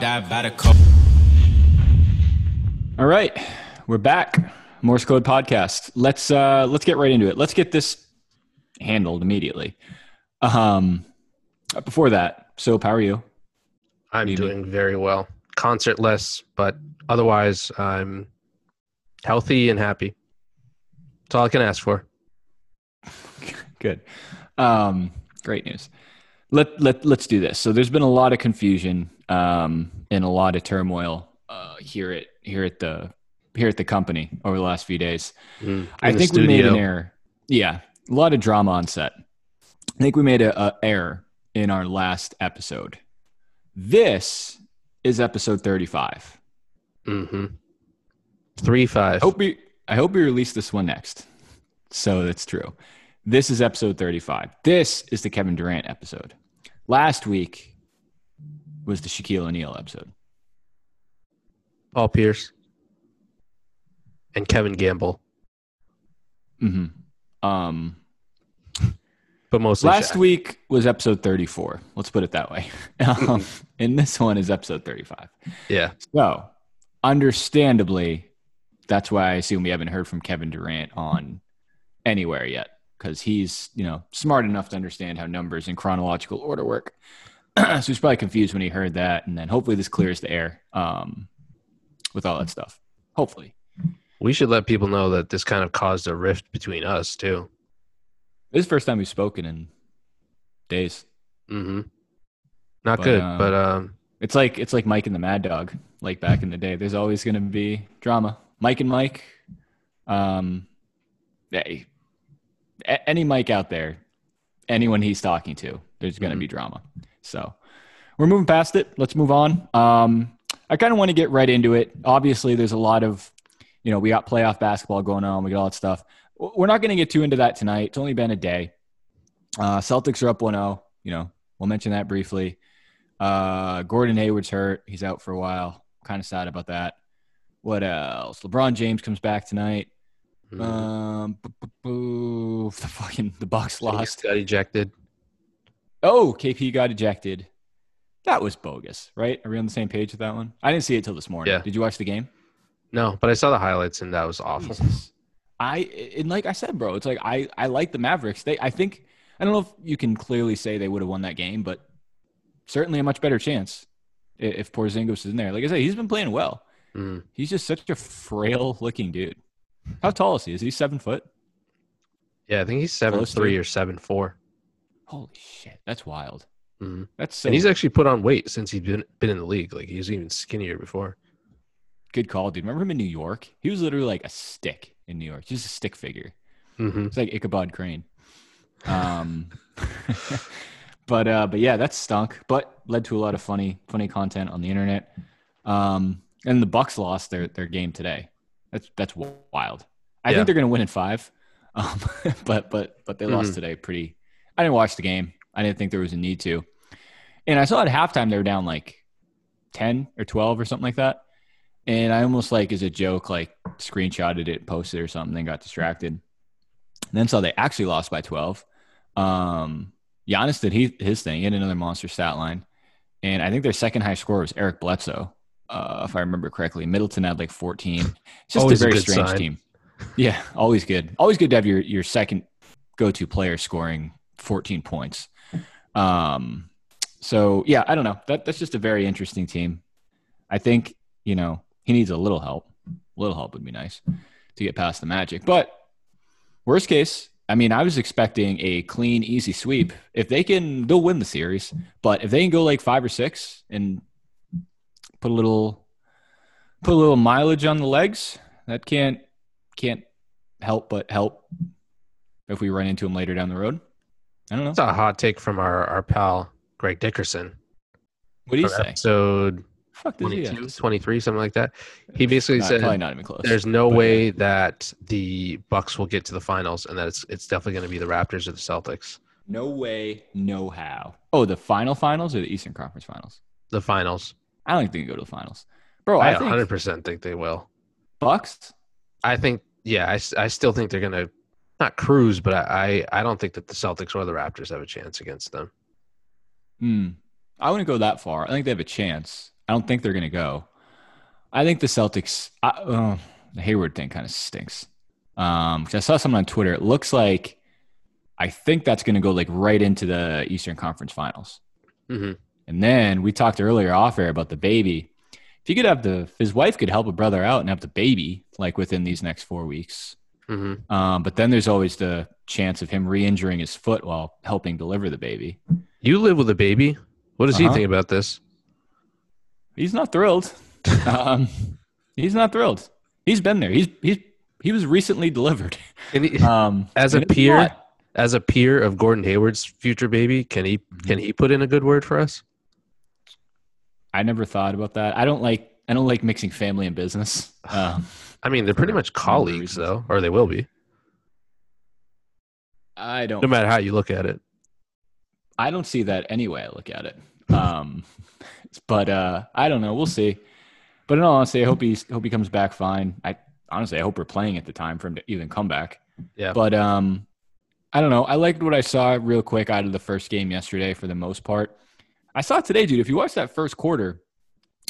Live by the code, die by the code. All right, we're back. Morse Code Podcast. Let's uh let's get right into it. Let's get this handled immediately. Um, before that, so how are you? I'm Maybe. doing very well. Concertless, but otherwise I'm healthy and happy. That's all I can ask for. Good. Um, great news. Let let let's do this. So there's been a lot of confusion um, and a lot of turmoil uh, here at here at the here at the company over the last few days. Mm, I think we made an error. Yeah, a lot of drama on set. I think we made a, a error in our last episode. This is episode 35. Mm-hmm. Three five. I hope we I hope we release this one next. So that's true. This is episode 35. This is the Kevin Durant episode. Last week was the Shaquille O'Neal episode. Paul Pierce and Kevin Gamble, hmm Um, but mostly last Shaq. week was episode 34. Let's put it that way. um, and this one is episode 35. Yeah. So, understandably, that's why I assume we haven't heard from Kevin Durant on anywhere yet, because he's you know smart enough to understand how numbers and chronological order work. so he's probably confused when he heard that, and then hopefully this clears the air um, with all that stuff. Hopefully, We should let people know that this kind of caused a rift between us too. this is the first time we've spoken in days. Mm-hmm. Not But, good, um, but um, It's like it's like Mike and the Mad Dog, like back in the day. There's always going to be drama. Mike and Mike, um, hey, any Mike out there, anyone he's talking to, there's going to Mhm. be drama. So we're moving past it. Let's move on. Um, I kind of want to get right into it. Obviously, there's a lot of, you know, we got playoff basketball going on. We got all that stuff. We're not going to get too into that tonight. It's only been a day. Uh, Celtics are up 1-0. You know, we'll mention that briefly. Uh, Gordon Hayward's hurt. He's out for a while. Kind of sad about that. What else? LeBron James comes back tonight. mhm. Um, boo, boo, boo. the fucking the Bucks lost. got ejected. Oh, KP got ejected. That was bogus, right? Are we on the same page with that one? I didn't see it till this morning. Yeah. Did you watch the game? No, but I saw the highlights and that was awful. Jesus. I and like I said, bro, it's like I I like the Mavericks. They I think I don't know if you can clearly say they would have won that game, but certainly a much better chance if Porzingis is in there. Like I said, he's been playing well. Mm. He's just such a frail looking dude. How tall is he? Is he seven foot? Yeah, I think he's seven Close three it. or seven four. Holy shit, that's wild. Mhm. That's so and he's actually put on weight since he's been been in the league. Like he was even skinnier before. good call, dude. Remember him in New York? He was literally like a stick in New York, just a stick figure. Mm-hmm. It's like Ichabod Crane. Um, but uh, but yeah, that stunk. But led to a lot of funny funny content on the internet. Um, and the Bucks lost their their game today. That's that's wild. I Yeah. think they're gonna win in five. Um, but but but they lost Mhm. today. Pretty. I didn't watch the game. I didn't think there was a need to. And I saw at halftime they were down like ten or twelve or something like that. And I almost like as a joke, like screenshotted it, posted it or something, then got distracted. And then saw they actually lost by 12. Um, Giannis did he, his thing. He had another monster stat line. And I think their second high score was Eric Bledsoe, uh, if I remember correctly. Middleton had like 14. It's just Always a a very good strange sign. team. Yeah, always good. Always good to have your, your second go to player scoring 14 points. Um, so, yeah, I don't know. That, that's just a very interesting team. I think, you know, he needs a little help. A little help would be nice to get past the magic. But worst case, I mean, I was expecting a clean, easy sweep. If they can, they'll win the series. But if they can go like five or six and put a little, put a little mileage on the legs, that can't can't help but help. If we run into them later down the road, I don't know. That's a hot take from our, our pal Greg Dickerson. What do you say? Episode Fuck does he have 22, 23, something like that. He basically Not- said probably not even close. there's no but- way that the Bucks will get to the finals, and that it's it's definitely going to be the Raptors or the Celtics. no way, no how. Oh, the final finals or the Eastern Conference Finals? The finals. I don't think they can go to the finals, bro. I I, think 100% think they will. Bucks. I think, yeah, I, I still think they're going to not cruise, but I, I I don't think that the Celtics or the Raptors have a chance against them. Hmm. I wouldn't go that far. I think they have a chance. I don't think they're going to go. I think the Celtics. I, uh, the Hayward thing kind of stinks. Um, I saw someone on Twitter. It looks like I think that's going to go like right into the Eastern Conference Finals. hmm And then we talked earlier off air about the baby. If you could have the, if his wife could help a brother out and have the baby like within these next four weeks. Hmm Um, but then there's always the chance of him re-injuring his foot while helping deliver the baby. You live with a baby. What does Uh-huh. he think about this? He's not thrilled. um, he's not thrilled. He's been there. He's he's he was recently delivered. Can he, Um, as a peer, as a peer of Gordon Hayward's future baby, can he Mm-hmm. can he put in a good word for us? I never thought about that. I don't like I don't like mixing family and business. Um, I mean, they're pretty much a number of colleagues, though, or they will be, I don't. no matter how you look at it. I don't see that any way I look at it. Um, but uh, I don't know. We'll see. But in all honesty, I hope he hope he comes back fine. I honestly I hope we're playing at the time for him to even come back. Yeah. But um, I don't know. I liked what I saw real quick out of the first game yesterday for the most part. I saw today, dude. If you watch that first quarter,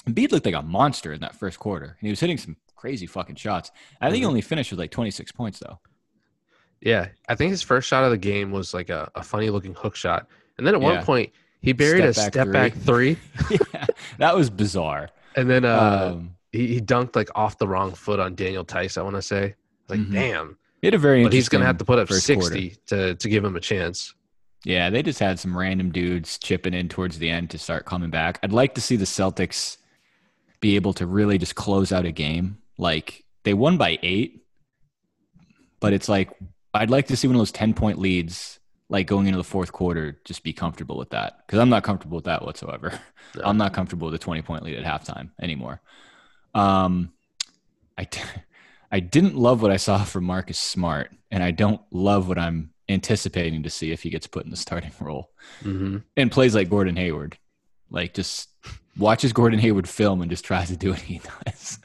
Embiid looked like a monster in that first quarter, and he was hitting some crazy fucking shots. I think he Mhm. only finished with like 26 points though. Yeah, I think his first shot of the game was like a, a funny looking hook shot, and then at one point he buried Step a step back three, yeah, that was bizarre. and then uh, um, he, he dunked like off the wrong foot on Daniel Theis. I want to say, like, Mhm. damn, he had a very but he's gonna have to put up first sixty to to give him a chance. Yeah, they just had some random dudes chipping in towards the end to start coming back. I'd like to see the Celtics be able to really just close out a game. Like they won by eight, but it's like I'd like to see one of those 10 point leads, like going into the fourth quarter, just be comfortable with that. Because I'm not comfortable with that whatsoever. No. I'm not comfortable with a 20 point lead at halftime anymore. Um, I, d- I didn't love what I saw from Marcus Smart, and I don't love what I'm anticipating to see if he gets put in the starting role hmm and plays like Gordon Hayward. Like just watches Gordon Hayward film and just tries to do what he does.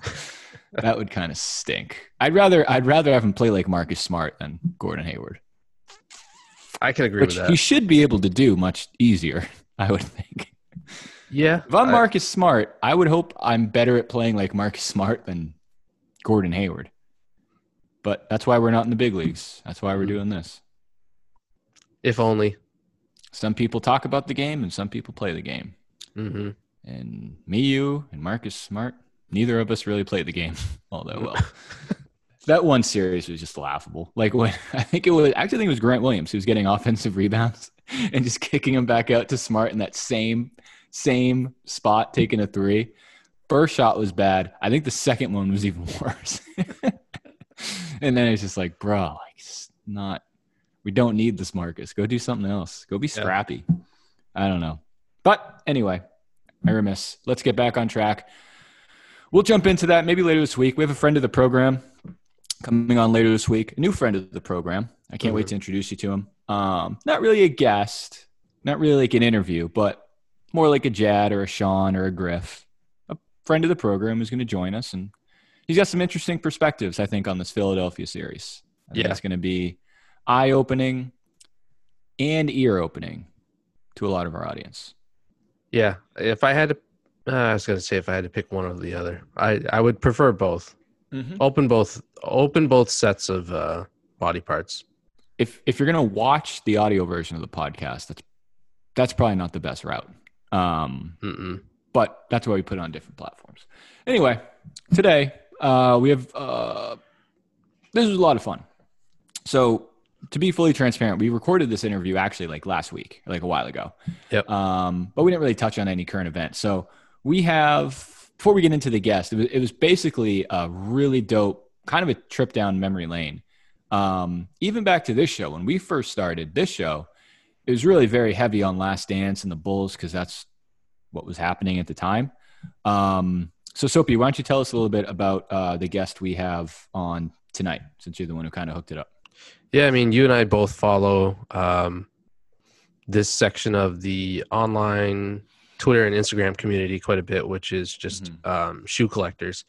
that would kind of stink. I'd rather I'd rather have him play like Marcus Smart than Gordon Hayward, I can agree which with that. he should be able to do much easier. I would think. yeah, If I'm I- Marcus Smart, I would hope I'm better at playing like Marcus Smart than Gordon Hayward. But that's why we're not in the big leagues. That's why we're doing this. if only. Some people talk about the game and some people play the game. hmm And me, you, and Marcus Smart, neither of us really played the game all that well. that one series was just laughable. Like when I think it was actually I think it was Grant Williams who was getting offensive rebounds and just kicking him back out to Smart in that same same spot, taking a three. First shot was bad. I think the second one was even worse. and then it's just like, bro, like it's not. We don't need this, Marcus. Go do something else. Go be Yeah. scrappy. I don't know. But anyway, I remiss. Let's get back on track. We'll jump into that maybe later this week. We have a friend of the program coming on later this week, a new friend of the program. I can't wait to introduce you to him. Um, not really a guest, not really like an interview, but more like a Jad or a Sean or a Griff, a friend of the program who's going to join us. And he's got some interesting perspectives, I think, on this Philadelphia series. I think Yeah. it's going to be eye opening and ear opening to a lot of our audience. Yeah, if I had to, uh, I was gonna say if I had to pick one or the other, I I would prefer both. Open both, open both sets of uh, body parts. if if you're gonna watch the audio version of the podcast, that's that's probably not the best route. Um, Mm-mm. but that's why we put it on different platforms. Anyway, today uh, we have uh, this was a lot of fun. So to be fully transparent, we recorded this interview actually like last week, like a while ago. Yep. Um, but we didn't really touch on any current events. So we have before we get into the guest, it was, it was basically a really dope kind of a trip down memory lane. Um, even back to this show when we first started this show, it was really very heavy on Last Dance and the Bulls because that's what was happening at the time. Um, so, Soapy, why don't you tell us a little bit about uh, the guest we have on tonight, since you're the one who kind of hooked it up? Yeah, I mean, you and I both follow um, this section of the online Twitter and Instagram community quite a bit, which is just um, shoe collectors,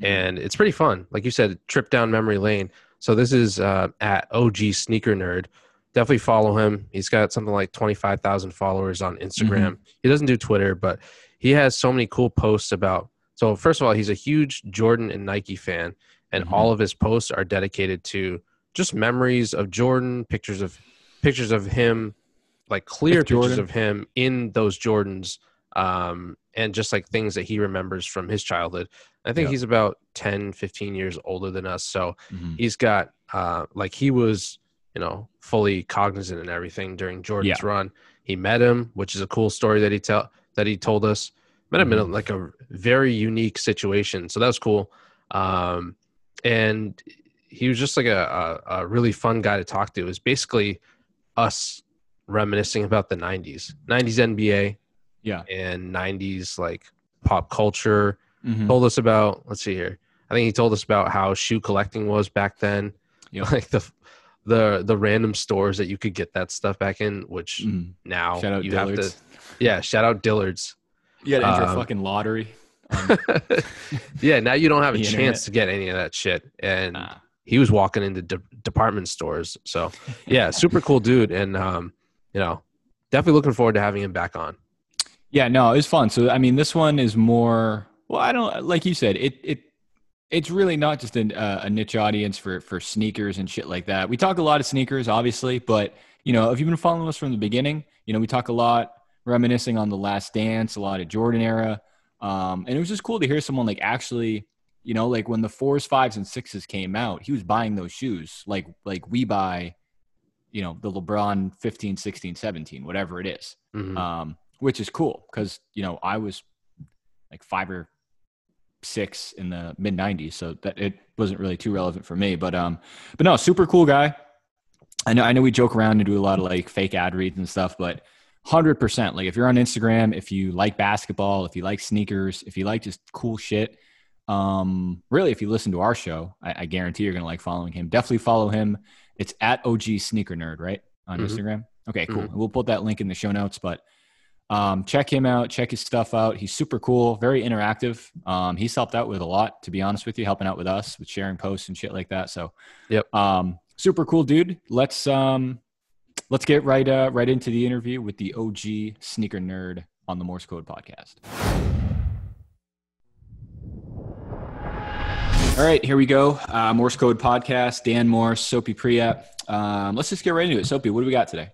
and it's pretty fun. Like you said, trip down memory lane. So this is uh, at OG Sneaker Nerd, definitely follow him. He's got something like 25,000 followers on Instagram. He doesn't do Twitter, but he has so many cool posts about. So, first of all, he's a huge Jordan and Nike fan, and Mhm. all of his posts are dedicated to just memories of Jordan, pictures of pictures of him, like clear With pictures Jordan. of him in those Jordans, um, and just like things that he remembers from his childhood. I think Yeah. he's about 10, 15 years older than us. So, Mhm. he's got uh like he was you know fully cognizant and everything during jordan's run he met him which is a cool story that he tell that he told us met him in like a very unique situation so that was cool um and he was just like a, a, a really fun guy to talk to it was basically us reminiscing about the 90s 90s nba Yeah. and 90s like pop culture Mhm. told us about let's see here i think he told us about how shoe collecting was back then Yep. like the the the random stores that you could get that stuff back in which Mhm. now Shout out you Dillard's. have to yeah shout out dillard's You got to enter a Um, fucking lottery. Um, yeah now you don't have a chance internet. to get any of that shit and nah. He was walking into de- department stores so yeah super cool dude and um you know definitely looking forward to having him back on Yeah, no, it was fun. So I mean, this one is more. Well, I don't like you said it. It it's really not just a, uh, a niche audience for for sneakers and shit like that. We talk a lot of sneakers, obviously, but you know, if you've been following us from the beginning, you know, we talk a lot reminiscing on the Last Dance, a lot of Jordan era, um, and it was just cool to hear someone like actually. You know, like when the fours, fives, and sixes came out, he was buying those shoes like like we buy, you know, the LeBron 15, 16, 17, whatever it is Mhm. um, which is cool because you know I was like five or six in the mid '90s, so that it wasn't really too relevant for me. But um, but no, super cool guy. I know I know we joke around and do a lot of like fake ad reads and stuff, but hundred percent. Like if you're on Instagram, if you like basketball, if you like sneakers, if you like just cool shit. Um, really, if you listen to our show, I, I guarantee you're gonna like following him. Definitely follow him. It's at OG Sneaker Nerd, right? On Mhm. Instagram. Okay, cool. Mhm. We'll put that link in the show notes, but um, check him out. Check his stuff out. He's super cool, very interactive. Um, he's helped out with a lot, to be honest with you, helping out with us with sharing posts and shit like that. So, Yep. um, super cool dude. Let's um, let's get right uh, right into the interview with the OG sneaker nerd on the Morse Code podcast. All right, here we go. Uh, Morse Code podcast. Dan Morse, Soapy Priya. Um, let's just get right into it. Soapy, what do we got today?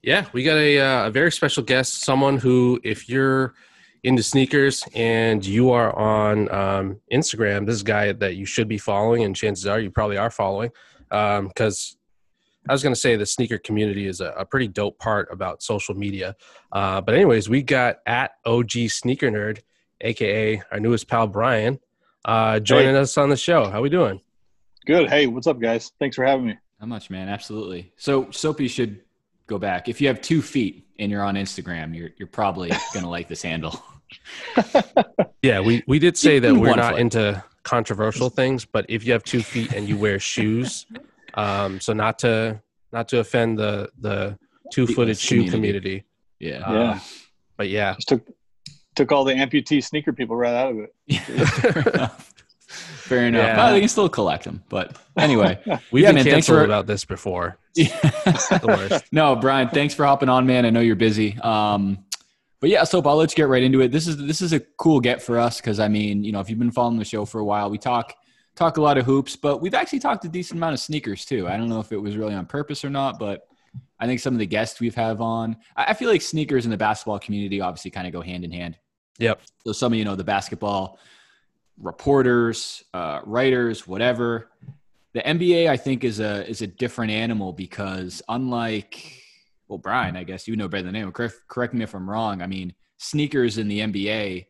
Yeah, we got a, uh, a very special guest, someone who, if you're into sneakers and you are on um, Instagram, this guy that you should be following, and chances are you probably are following. Because I was going to say the sneaker community is a, a pretty dope part about social media. Uh, but, anyways, we got at OG Sneaker Nerd, aka our newest pal, Brian, uh, joining us on the show. How we doing? Good. Hey, what's up, guys? Thanks for having me. How much, man? Absolutely. So Soapy should go back. If you have two feet and you're on Instagram, you're you're probably gonna like this handle. Yeah, we, we did say that Even we're not foot. into controversial things, but if you have two feet and you wear shoes, um, so not to not to offend the the two footed shoe community. community, Yeah. um, Yeah. but yeah, Just took took all the amputee sneaker people right out of it. Fair enough. Fair enough. Yeah. Well, they can still collect them, but anyway. we've Yeah, been man, thanks canceled for- about this before. Yeah. the worst. no, Brian, thanks for hopping on, man. I know you're busy. Um, but yeah, so I'll let you get right into it. This is this is a cool get for us because I mean, you know, if you've been following the show for a while, we talk talk a lot of hoops, but we've actually talked a decent amount of sneakers too. I don't know if it was really on purpose or not, but I think some of the guests we've have on, I I feel like sneakers in the basketball community obviously kind of go hand in hand. Yep. So some of you know the basketball reporters, uh, writers, whatever. The NBA, I think, is a is a different animal because unlike well, Brian, I guess you know better than anyone. Correct, correct me if I'm wrong. I mean, sneakers in the NBA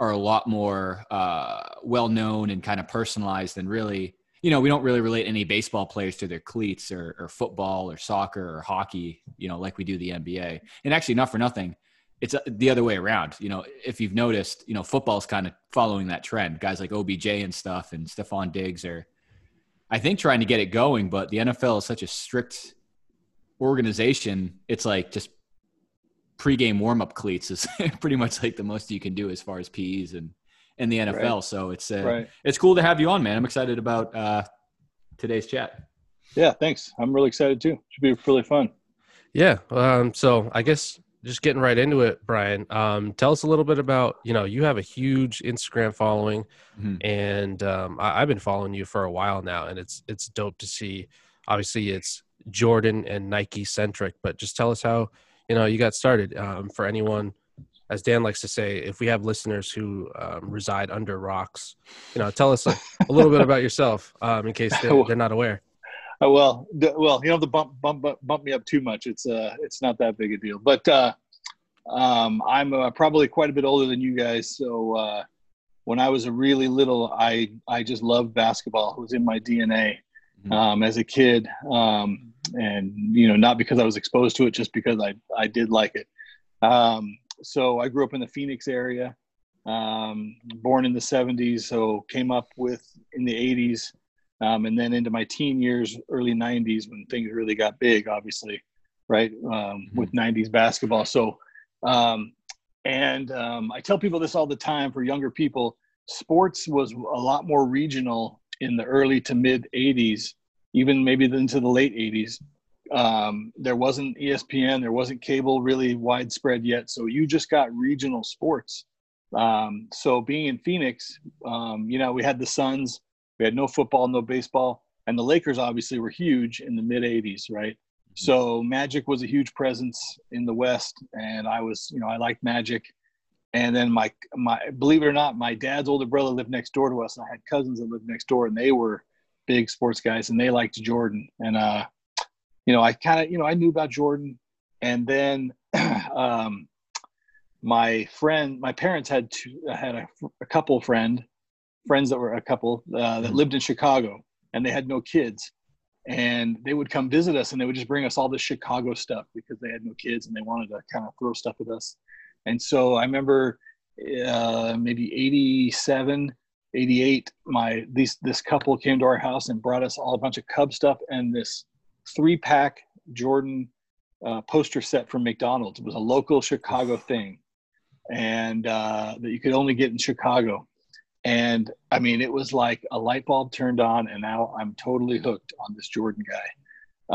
are a lot more uh, well known and kind of personalized than really. You know, we don't really relate any baseball players to their cleats or, or football or soccer or hockey. You know, like we do the NBA. And actually, not for nothing, it's uh, the other way around. You know, if you've noticed, you know, football's kind of following that trend. Guys like OBJ and stuff and Stefon Diggs are, I think, trying to get it going. But the NFL is such a strict organization. It's like just pregame warm up cleats is pretty much like the most you can do as far as PEs and in the NFL. So it's uh, Right. it's cool to have you on, man. I'm excited about uh, today's chat. Yeah, thanks. I'm really excited too. Should be really fun. Yeah. Um, so I guess just getting right into it, Brian. Um, tell us a little bit about you know you have a huge Instagram following, Mhm. and um, I, I've been following you for a while now, and it's it's dope to see. Obviously, it's Jordan and Nike centric, but just tell us how you know you got started. Um, for anyone, as Dan likes to say, if we have listeners who um, reside under rocks, you know, tell us a, a little bit about yourself um, in case they're, they're not aware. Oh, well, d- well, you don't have to bump, bump, bump, me up too much. It's uh, it's not that big a deal. But uh, um, I'm uh, probably quite a bit older than you guys. So uh, when I was a really little, I I just loved basketball. It was in my DNA Mhm. um, as a kid, um, and you know, not because I was exposed to it, just because I I did like it. Um, so I grew up in the Phoenix area. Um, born in the 70s, so came up with in the 80s um, and then into my teen years, early '90s, when things really got big, obviously, right, um, with '90s basketball. So, um, and um, I tell people this all the time for younger people: sports was a lot more regional in the early to mid '80s, even maybe into the late '80s. Um, there wasn't ESPN, there wasn't cable really widespread yet, so you just got regional sports. Um, so being in Phoenix, um, you know, we had the Suns, we had no football, no baseball, and the Lakers obviously were huge in the mid '80s, right? So Magic was a huge presence in the West, and I was, you know, I liked Magic. And then my my believe it or not, my dad's older brother lived next door to us, and I had cousins that lived next door, and they were big sports guys, and they liked Jordan. And uh, you know, I kind of, you know, I knew about Jordan, and then um, my friend, my parents had two, had a, a couple friend friends that were a couple uh, that lived in Chicago, and they had no kids, and they would come visit us, and they would just bring us all this Chicago stuff because they had no kids, and they wanted to kind of throw stuff at us. And so I remember uh, maybe 87, 88, my these this couple came to our house and brought us all a bunch of Cub stuff and this three pack Jordan uh, poster set from McDonald's. It was a local Chicago thing, and uh, that you could only get in Chicago. And I mean, it was like a light bulb turned on, and now I'm totally hooked on this Jordan guy.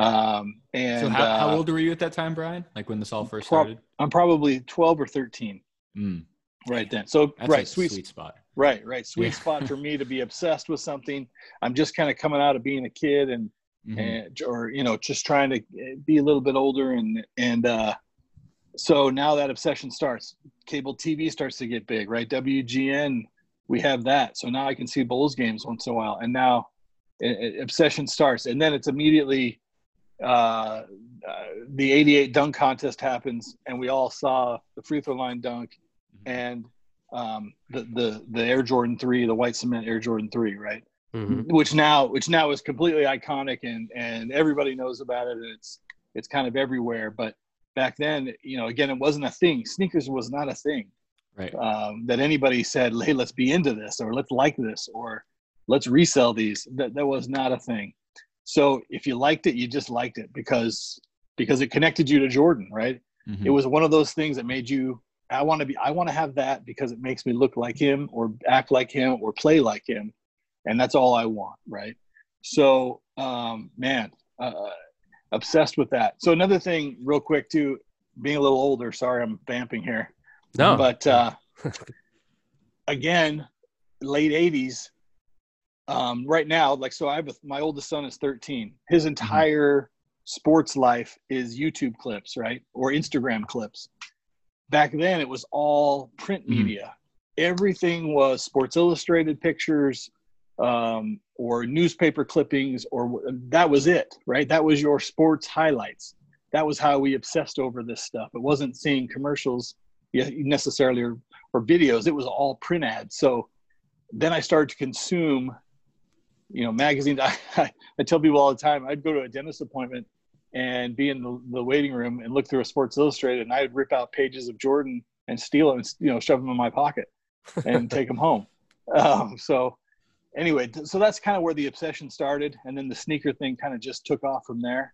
Um, and So how, how uh, old were you at that time, Brian? Like when this all first prob- started? I'm probably 12 or 13 Mm, right then. So that's right, sweet, sweet spot. right, right, sweet Yeah. spot for me to be obsessed with something. I'm just kind of coming out of being a kid and Mhm. and or you know just trying to be a little bit older and and uh so now that obsession starts cable tv starts to get big right wgn we have that. So now i can see bulls games once in a while. And now i- i- obsession starts. And then it's immediately uh, uh the 88 dunk contest happens and we all saw the free throw line dunk and um the the the air jordan 3 the white cement air jordan 3 right? Mhm. which now which now is completely iconic and and everybody knows about it and it's it's kind of everywhere. But back then you know again it wasn't a thing. Sneakers was not a thing Right. um, that anybody said hey let's be into this or let's like this or let's resell these. That, that was not a thing. So if you liked it you just liked it because because it connected you to jordan right? Mhm. it was one of those things that made you i want to be i want to have that because it makes me look like him or act like him or play like him and that's all i want right? So um man uh, obsessed with that. So another thing real quick too being a little older sorry i'm vamping here No, but uh again late 80s um right now like so i have a, my oldest son is 13 his entire sports life is youtube clips right? Or instagram clips. Back then it was all print Mhm. media. Everything was sports illustrated pictures um, or newspaper clippings or that was it right? That was your sports highlights. That was how we obsessed over this stuff. It wasn't seeing commercials necessarily or, or videos it was all print ads. So then i started to consume you know magazines. I, I, tell people all the time i'd go to a dentist appointment and be in the, the waiting room and look through a sports illustrated and i'd rip out pages of jordan and steal them and you know shove them in my pocket and take them home. Um, so anyway th- so that's kind of where the obsession started and then the sneaker thing kind of just took off from there.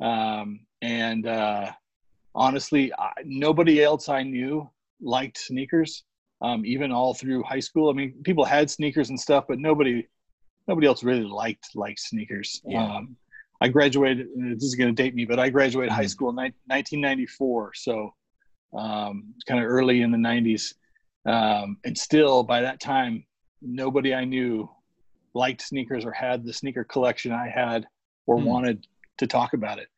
Um, and uh, honestly I, nobody else i knew liked sneakers um, even all through high school i mean people had sneakers and stuff but nobody nobody else really liked liked sneakers Yeah. um, I graduated. This is going to date me, but I graduated high Mhm. school in ni- 1994, so um, kind of early in the 90s. Um, and still, by that time, nobody I knew liked sneakers or had the sneaker collection I had or Hmm. wanted to talk about it.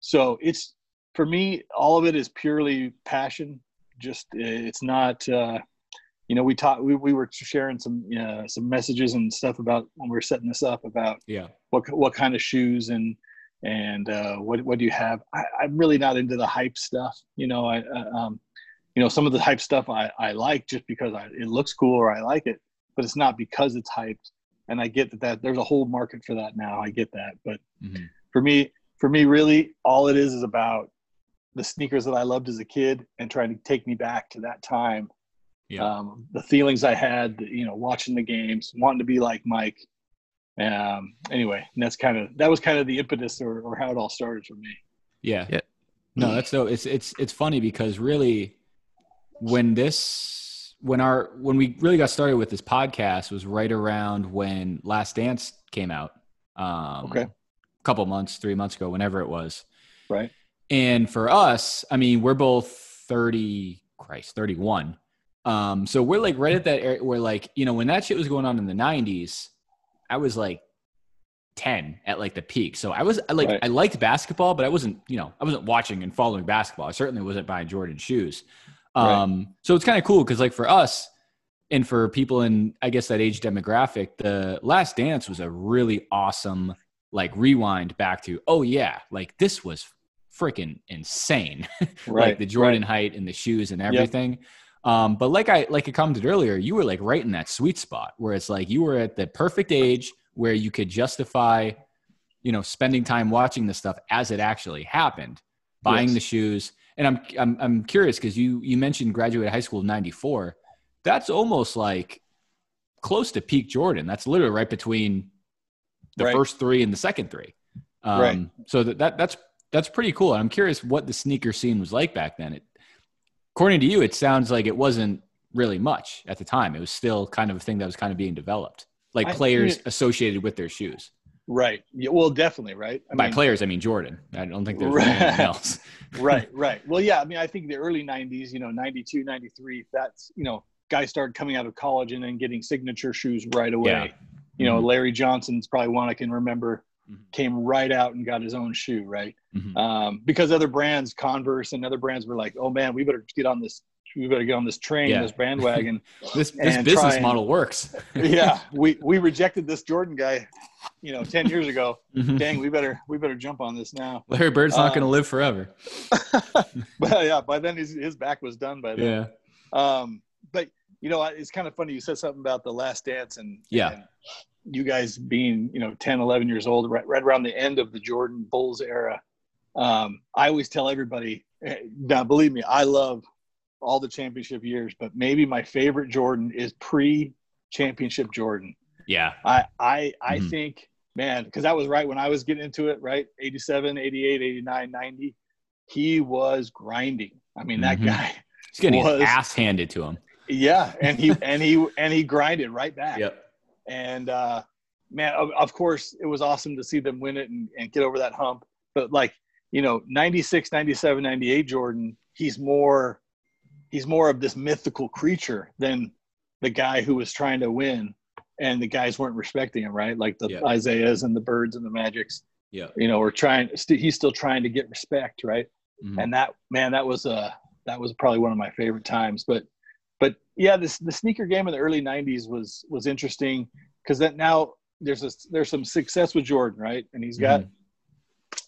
So it's for me, all of it is purely passion. Just it's not. Uh, you know, we talked. We, we were sharing some uh, some messages and stuff about when we were setting this up about Yeah. what what kind of shoes and and uh, what what do you have? I, I'm really not into the hype stuff. You know, I uh, um, you know some of the hype stuff I, I like just because I, it looks cool or I like it, but it's not because it's hyped. And I get that, that there's a whole market for that now. I get that, but Mhm. for me, for me, really, all it is is about the sneakers that I loved as a kid and trying to take me back to that time. Yeah. Um, the feelings I had, you know, watching the games, wanting to be like Mike. Um, anyway, and that's kind of that was kind of the impetus or, or how it all started for me. Yeah. Yeah. No, that's so it's it's it's funny because really when this when our when we really got started with this podcast was right around when Last Dance came out. Um Okay. a couple months, 3 months ago, whenever it was. Right. And for us, I mean, we're both 30, Christ, 31. Um, so we're like right at that area where like, you know, when that shit was going on in the 90s, I was like 10 at like the peak. So I was I like Right. I liked basketball, but I wasn't, you know, I wasn't watching and following basketball. I certainly wasn't buying Jordan shoes. Um, so it's kind of cool because like for us and for people in I guess that age demographic, the last dance was a really awesome like rewind back to, oh yeah, like this was freaking insane. like the Jordan height and the shoes and everything. Um, but like I like I commented earlier, you were like right in that sweet spot where it's like you were at the perfect age where you could justify, you know, spending time watching the stuff as it actually happened, buying Yes. the shoes. And I'm I'm I'm curious because you you mentioned graduated high school in '94. That's almost like close to peak Jordan. That's literally right between the Right. first three and the second three. Um, Right. So that, that that's that's pretty cool. I'm curious what the sneaker scene was like back then. It, according to you, it sounds like it wasn't really much at the time. It was still kind of a thing that was kind of being developed, like I- players yeah. associated with their shoes. Right. Yeah, well, definitely. Right. I By mean, players, I mean Jordan. I don't think there's Right. anything else. right. Right. Well, yeah. I mean, I think the early 90s, you know, 92, 93, that's, you know, guys started coming out of college and then getting signature shoes right away. Yeah. You know, Mhm. Larry Johnson's probably one I can remember Mhm. came right out and got his own shoe. Right. Mhm. Um, because other brands, Converse and other brands were like, oh man, we better get on this. We better get on this train, Yeah. this bandwagon. This this business and- model works. yeah, we we rejected this Jordan guy, you know, ten years ago. Mhm. Dang, we better we better jump on this now. Larry Bird's not Uh, going to live forever. But yeah, by then his his back was done by then. Yeah. Um, but you know, it's kind of funny. You said something about the Last Dance and Yeah. and you guys being you know 10, 11 years old, right, right around the end of the Jordan Bulls era. Um, I always tell everybody, eh, now believe me, I love all the championship years, but maybe my favorite Jordan is pre-championship Jordan. Yeah. I I I Mhm. think man because that was right when I was getting into it right 87 88 89 90 he was grinding I mean that Mhm. guy He's getting Was- his ass handed to him. yeah and he and he and he grinded right back Yep. And uh man of, of course it was awesome to see them win it and, and get over that hump but like you know 96 97 98 Jordan he's more he's more of this mythical creature than the guy who was trying to win and the guys weren't respecting him right like the Yeah. isaiahs and the birds and the magics Yeah. you know were trying st- he's still trying to get respect right Mhm. and that man that was a that was probably one of my favorite times but but yeah this the sneaker game in the early 90s was was interesting because that now there's a there's some success with jordan right? And he's got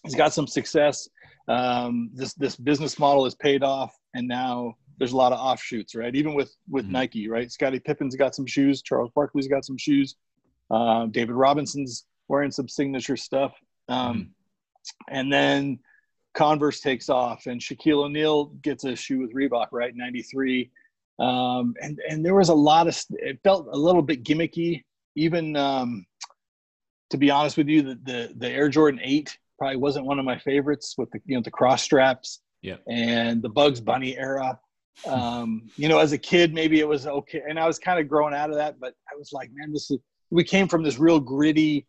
he's got some success. Um this this business model has paid off and now there's a lot of offshoots right? Even with with Mhm. nike right? Scottie pippen's got some shoes. Charles barkley's got some shoes. Um, david robinson's wearing some signature stuff. Um, and then Converse takes off, and Shaquille O'Neal gets a shoe with Reebok, right? '93, um, and and there was a lot of. It felt a little bit gimmicky, even um, to be honest with you. The, the the Air Jordan Eight probably wasn't one of my favorites with the you know the cross straps Yeah. and the Bugs Bunny era. Um, you know, as a kid, maybe it was okay, and I was kind of growing out of that, but I was like, man, this is. We came from this real gritty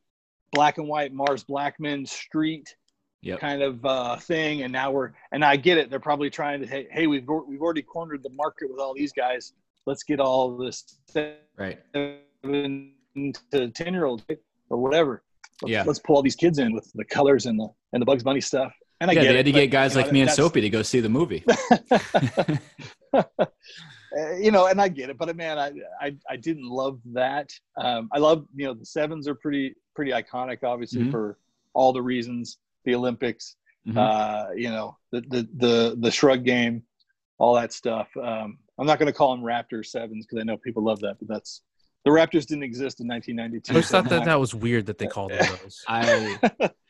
black and white Mars Blackman street Yep. kind of uh, thing, and now we're and I get it. They're probably trying to hey, hey we've we've already cornered the market with all these guys. Let's get all this Right. seven to ten year old or whatever. Let's, Yeah. let's pull all these kids in with the colors and the and the Bugs Bunny stuff. And I yeah, get they it, had to but, get guys you know, like me and Soapy to go see the movie. uh, you know, and I get it, but man, I, I I didn't love that. Um, I love you know the sevens are pretty pretty iconic, obviously Mhm. for all the reasons. The Olympics, Mhm. uh, you know, the the the the shrug game, all that stuff. Um, I'm not going to call them Raptors sevens because I know people love that, but that's the Raptors didn't exist in 1992. I always so thought that not- that was weird that they called them those. I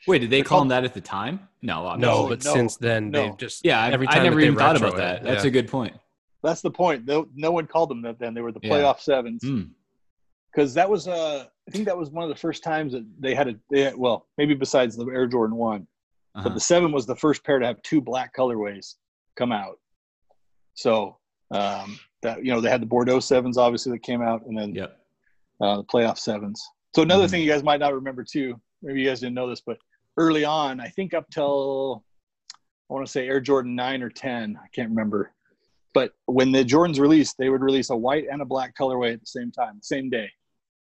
wait. Did they call them that at the time? No. No, but no, since then no. they've just yeah, I, every I time never that they even thought retro about it, that. That's yeah. a good point. that's the point. No, no one called them that then. They were the Yeah. playoff sevens. Mm. because that was uh I think that was one of the first times that they had a they had, well maybe besides the Air Jordan one, Uh-huh. but the seven was the first pair to have two black colorways come out. So um, that you know they had the Bordeaux sevens obviously that came out, and then Yep. uh, the playoff sevens. So another Mhm. thing you guys might not remember too, maybe you guys didn't know this, but early on, I think up till I want to say Air Jordan nine or ten, I can't remember. But when the Jordans released, they would release a white and a black colorway at the same time, same day.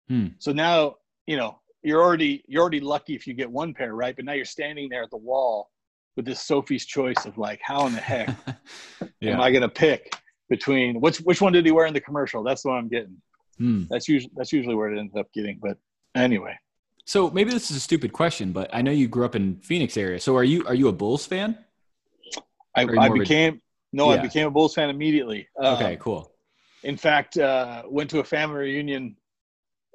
Hmm. So now, you know, you're already you're already lucky if you get one pair, right? But now you're standing there at the wall with this Sophie's choice of like, how in the heck yeah. am I gonna pick between which which one did he wear in the commercial? That's the one I'm getting. Hmm. That's usually that's usually where it ends up getting. But anyway, So maybe this is a stupid question, but I know you grew up in Phoenix area. So are you are you a Bulls fan? I, I became no, I became a Bulls fan immediately. Um, Okay, cool. In fact, uh, went to a family reunion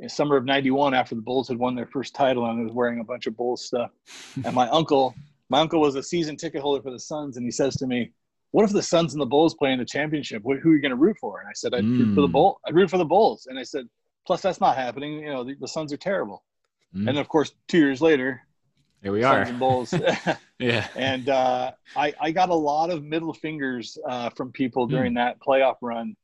summer of '91 after the Bulls had won their first title, and I was wearing a bunch of Bulls stuff. and my uncle, my uncle was a season ticket holder for the Suns, and he says to me, "What if the Suns and the Bulls play in the championship? Wh- Who are you going to root for?" And I said, "I'd root for the Mm. Bull. I'd root for the Bulls." And I said, "Plus, that's not happening. You know, the, the Suns are terrible." Mm. And of course, two years later, Here we Suns are. and Bulls. Yeah. and uh, I, I got a lot of middle fingers uh, from people during that playoff run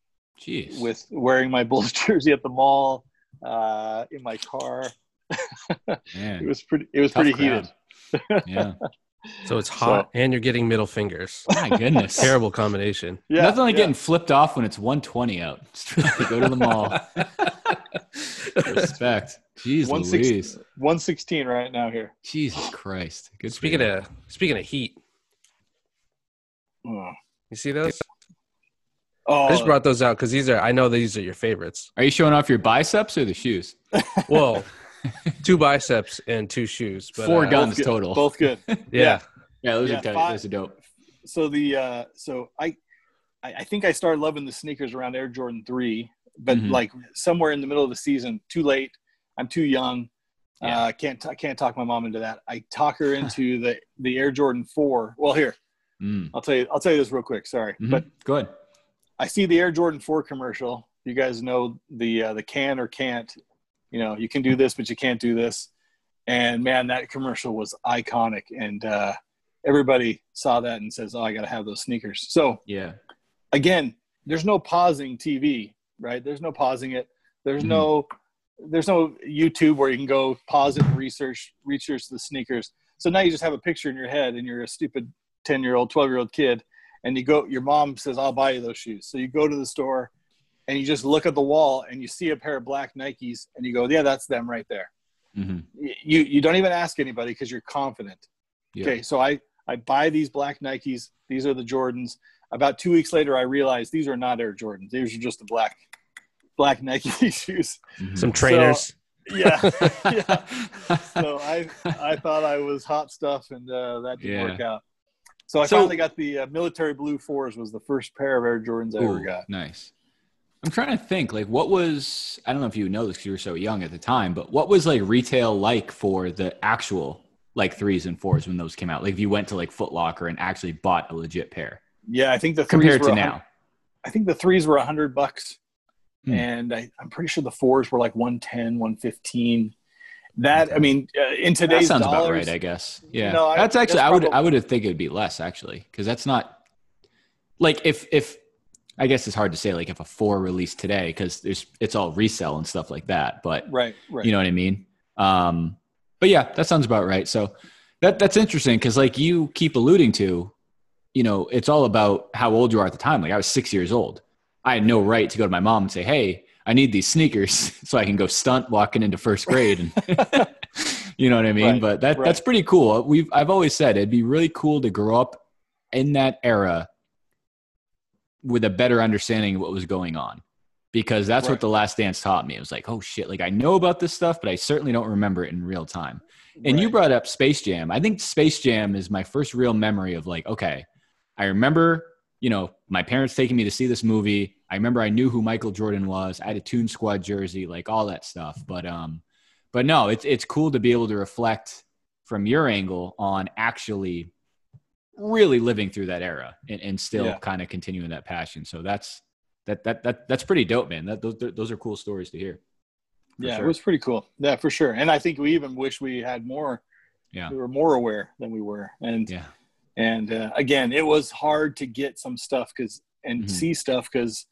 Jeez. with wearing my Bulls jersey at the mall, uh, in my car. It was pretty. It was Tough pretty crowd. heated. Yeah. so it's hot and you're getting middle fingers. My goodness. Terrible combination. Yeah, Nothing like yeah. getting flipped off when it's 120 out. Just to go to the mall. Respect. Jeez One six- Louise. 116 right now here. Jesus Christ. Good Speaking of speaking of heat, Oh, you see those? Oh, I just brought those out because these are I know these are your favorites. Are you showing off your biceps or the shoes? Well, two biceps and two shoes. But, Four uh, guns both total. Both good. Yeah. Yeah, those Yeah, are tight. five- Those are dope. so the uh, so I, I I think I started loving the sneakers around Air Jordan three, but Mhm. like somewhere in the middle of the season, too late. I'm too young. Yeah. Uh, can't t- can't talk my mom into that. I talk her into the the Air Jordan four. Well, here Mm. I'll tell you I'll tell you this real quick. Sorry, Mhm. but Go ahead. I see the Air Jordan four commercial. You guys know the uh, the can or can't. You know, you can do this, but you can't do this. And man, that commercial was iconic, and uh, everybody saw that and says, "Oh, I got to have those sneakers." So Yeah. again, there's no pausing TV, right? There's no pausing it. There's Mhm. no there's no YouTube where you can go pause it and research research the sneakers. So now you just have a picture in your head and you're a stupid 10 year old, 12 year old kid and you go your mom says, I'll buy you those shoes. So you go to the store and you just look at the wall and you see a pair of black Nikes and you go, Yeah, that's them right there. hmm You you don't even ask anybody because you're confident. Yeah. Okay, so I I buy these black Nikes. These are the Jordans. About two weeks later, I realized these are not Air Jordans. These are just the black black Nike shoes. Mhm. Some trainers. Yeah, yeah. So I I thought I was hot stuff, and uh, that didn't Yeah. work out. So I So- finally got the uh, military blue fours. Was the first pair of Air Jordans I ever got. Nice. I'm trying to think, like, what was, I don't know if you know this because you were so young at the time, but what was like retail like for the actual like threes and fours when those came out? Like, if you went to like Foot Locker and actually bought a legit pair Yeah, I think the threes compared were to now. I think the threes were a hundred bucks, Hmm. and I, I'm pretty sure the fours were like 110, 115. That I mean, uh, in That today's sounds dollars, about right, I guess. Yeah, No, I- that's actually that's I would probably- I would have think it would be less actually because that's not like if if I guess it's hard to say like if a four released today because there's it's all resell and stuff like that, but right, right. you know what I mean. Um, but yeah, that sounds about right. So that that's interesting because like you keep alluding to, you know, it's all about how old you are at the time. Like I was six years old. I had no right to go to my mom and say, "Hey, I need these sneakers so I can go stunt walking into first grade." And you know what I mean? Right, but that right. that's pretty cool. We've I've always said it'd be really cool to grow up in that era with a better understanding of what was going on. Because that's what the last dance taught me. It was like, oh shit, like I know about this stuff, but I certainly don't remember it in real time. And you brought up Space Jam. I think Space Jam is my first real memory of like, okay, I remember, you know, my parents taking me to see this movie. I remember I knew who Michael Jordan was. I had a Toon Squad jersey, like all that stuff. But um, but no, it's it's cool to be able to reflect from your angle on actually really living through that era and, and still Yeah. kind of continuing that passion. So that's that that that that's pretty dope, man. That those those are cool stories to hear. Yeah, sure. it was pretty cool. Yeah, for sure. And I think we even wish we had more. Yeah. we were more aware than we were. And Yeah. And uh, again, it was hard to get some stuff because and Mhm. see stuff because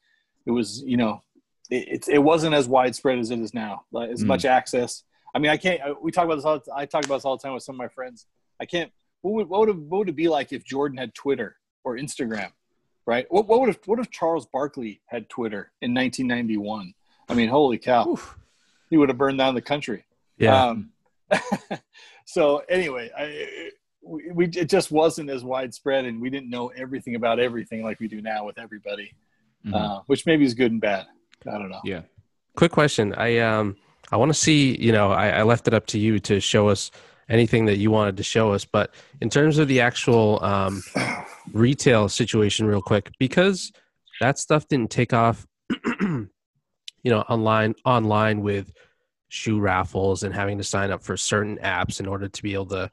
it was you know it, it it wasn't as widespread as it is now. Like as Mm. much access. I mean, I can't. I- We talk about this all. I talk about this all the time with some of my friends. I can't. What would what would, it, what would it be like if Jordan had Twitter or Instagram, right? What what would if what if Charles Barkley had Twitter in 1991? I mean, holy cow, Oof. he would have burned down the country. Yeah. Um, so anyway, I, we, we it just wasn't as widespread, and we didn't know everything about everything like we do now with everybody, Mhm. uh, which maybe is good and bad. I don't know. yeah. Quick question. I um I want to see, you know, I, I left it up to you to show us anything that you wanted to show us, but in terms of the actual um retail situation real quick, because that stuff didn't take off you know, online online with shoe raffles and having to sign up for certain apps in order to be able to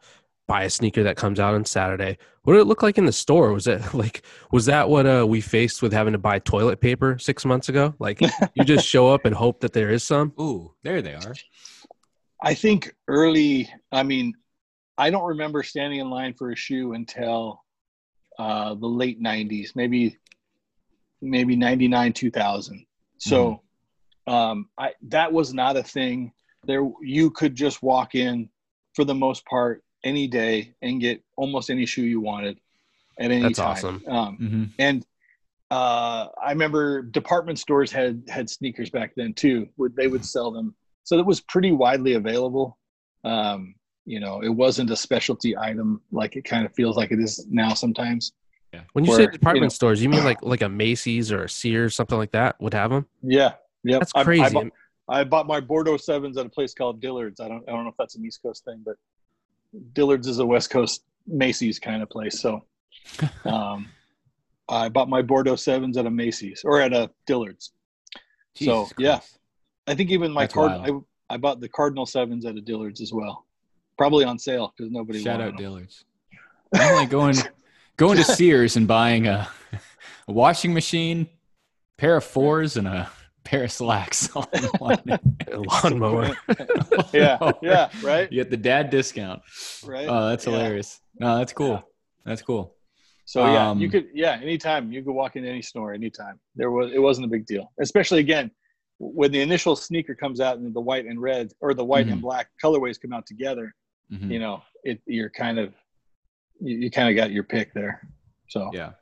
buy a sneaker that comes out on Saturday. What did it look like in the store? Was it like was that what uh, we faced with having to buy toilet paper six months ago? Like you just show up and hope that there is some. Ooh, there they are. I think early. I mean, I don't remember standing in line for a shoe until uh, the late '90s, maybe maybe '99, 2000. So, um, I that was not a thing. There, you could just walk in for the most part any day and get almost any shoe you wanted at any That's time. awesome. Um, hmm and uh, I remember department stores had had sneakers back then too. Would they would sell them, so it was pretty widely available. Um, you know, it wasn't a specialty item like it kind of feels like it is now sometimes. When you Where, say you department know- stores, you mean like like a Macy's or a Sears, something like that would have them? Yeah, yeah. That's I, I, crazy. bought, I bought my Bordeaux sevens at a place called Dillard's. I don't I don't know if that's an East Coast thing, but Dillard's is a West Coast Macy's kind of place. So, um, I bought my Bordeaux sevens at a Macy's or at a Dillard's. So, Jesus yeah. I think even my That's card, wild. I, I bought the Cardinal sevens at a Dillard's as well. Probably on sale because nobody Shout out them. Dillard's. I'm like going going to Sears and buying a, a washing machine, pair of fours, and a pair of slacks. all in one. A lawnmower. yeah, yeah, right, You get the dad discount. right. Oh, that's Yeah. hilarious. No, that's cool. Yeah. That's cool. So yeah, you Um, could yeah, anytime you could walk in any store anytime. There was it wasn't a big deal, especially again when the initial sneaker comes out and the white and red or the white Mm-hmm. and black colorways come out together. Mhm. You know, it you're kind of you, you kind of got your pick there. So Yeah.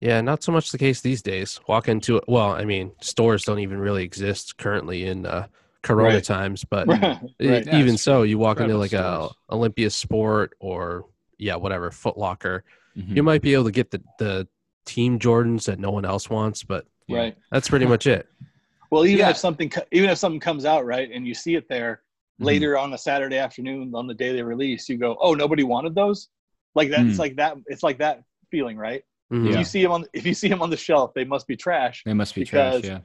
Yeah, not so much the case these days. Walk into it well, I mean, stores don't even really exist currently in uh, Corona Right. times, but right. Yeah, even it's so, you walk into like a. Olympia Sport or yeah, whatever Foot Locker, Mhm. you might be able to get the the team Jordans that no one else wants, but right. that's pretty much it. Well, even Yeah. if something even if something comes out right and you see it there Mhm. later on a Saturday afternoon on the day they release, you go, "Oh, nobody wanted those." Like that. Mm. It's like that. It's like that feeling, right? Mhm. If Yeah. you see them on if you see them on the shelf, they must be trash They must be Because- trash.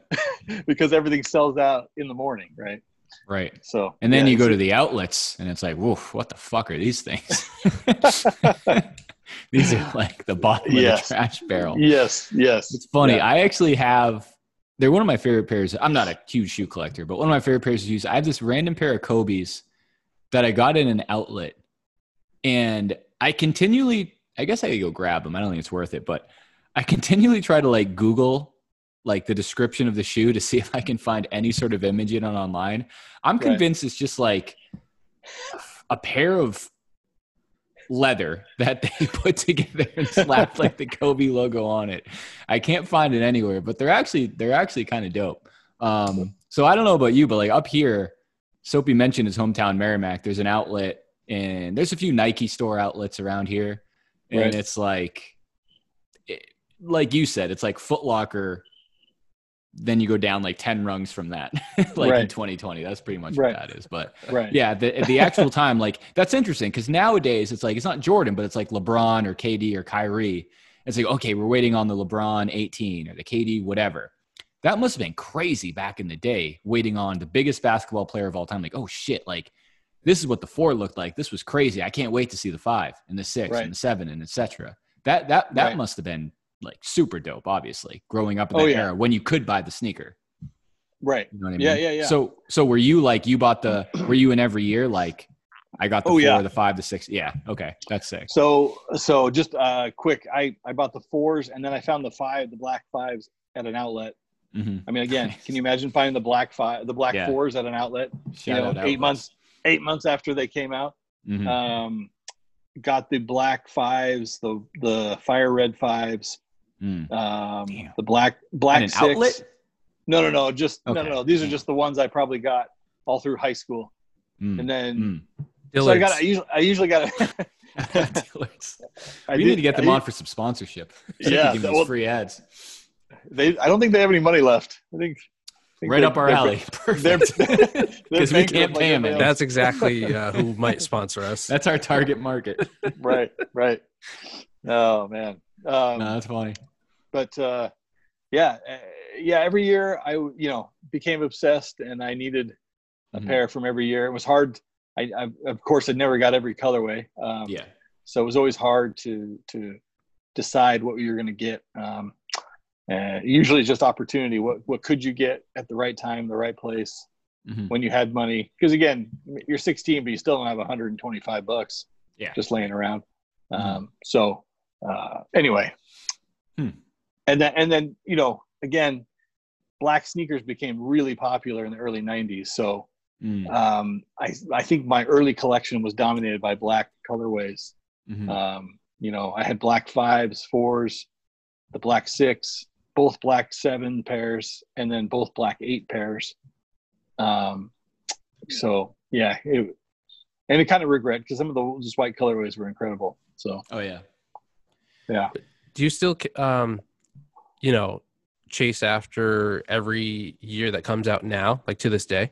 Yeah. because everything sells out in the morning, right? Right. So And then yeah, you go to the outlets and it's like, woof, what the fuck are these things? these are like the bottom Yes. of the trash barrel. yes, yes. It's funny. Yeah. I actually have. They're one of my favorite pairs. I'm not a huge shoe collector, but one of my favorite pairs of shoes. I have this random pair of Kobe's that I got in an outlet, and I continually. I guess I could go grab them. I don't think it's worth it, but I continually try to like Google like the description of the shoe to see if I can find any sort of image in it online. I'm Right. convinced it's just like a pair of leather that they put together and slapped like the Kobe logo on it. I can't find it anywhere, but they're actually they're actually kind of dope. Um, so I don't know about you, but like up here, Soapy mentioned his hometown Merrimack. There's an outlet and there's a few Nike store outlets around here, and Right. it's like, it, like you said, it's like footlocker Then you go down like ten rungs from that, like in 2020. That's pretty much Right. what that is. But Right. yeah, the the actual time, like that's interesting because nowadays it's like it's not Jordan, but it's like LeBron or KD or Kyrie. It's like okay, we're waiting on the LeBron 18 or the KD whatever. That must have been crazy back in the day, waiting on the biggest basketball player of all time. Like, oh shit, like this is what the four looked like. This was crazy. I can't wait to see the five and the six Right. and the seven and etc. That that that Right. must have been like super dope. Obviously, growing up in Oh, that yeah. era when you could buy the sneaker. Right. You know what I mean? Yeah, yeah, yeah. So so were you like you bought the were you in every year like I got the Oh, four, yeah. the five, the six. Yeah. Okay. That's sick. So so just uh quick, I I bought the fours and then I found the five, the black fives at an outlet. hmm I mean, again, can you imagine finding the black five, the black Yeah. fours at an outlet? Shout you know, eight outlets. months, eight months after they came out. Mhm. Um, got the black fives, the the fire red fives, Mm. um, Damn. the black black six. outlet? No, no, no, just no, Okay. no, no. These are Mm. just the ones I probably got all through high school, Mm. and then Mm. so I got I usually I usually got Dillard's. I we did- need to get them I- on for some sponsorship. So Yeah, us free ads. They I don't think they have any money left. I think Right they're- up our alley. Perfect. Because we can't pay 'em, man. That's exactly uh, who might sponsor us. That's our target market. right, right. Oh man. Um, no, that's funny. but uh, yeah, uh, yeah. Every year I, you know, became obsessed, and I needed a Mhm. pair from every year. It was hard. I, I of course, I never got every colorway. Um, Yeah. So it was always hard to to decide what you're going to get. Um, uh, usually, it's just opportunity. What what could you get at the right time, the right place, Mhm. when you had money? Because again, you're 16, but you still don't have 125 bucks Yeah. just laying around. Mhm. Um, so uh, anyway, Hmm. and then and then you know again, black sneakers became really popular in the early 90s. So Mm. um, I I think my early collection was dominated by black colorways. Mhm. Um, you know, I had black fives, fours, the black six, both black seven pairs, and then both black eight pairs. Um, so yeah, it, and it kind of regret because some of those white colorways were incredible. So oh yeah. yeah, Do you still, um, you know, chase after every year that comes out now, like to this day?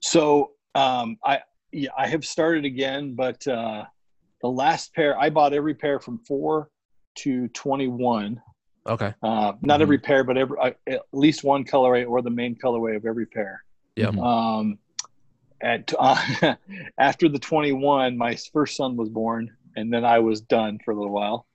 so um, I yeah I have started again, but uh, the last pair I bought every pair from four to twenty one. Okay. Uh, not Mhm. every pair, but every uh, at least one colorway or the main colorway of every pair. Yep. Mhm. Um, at uh, after the 21, my first son was born, and then I was done for a little while.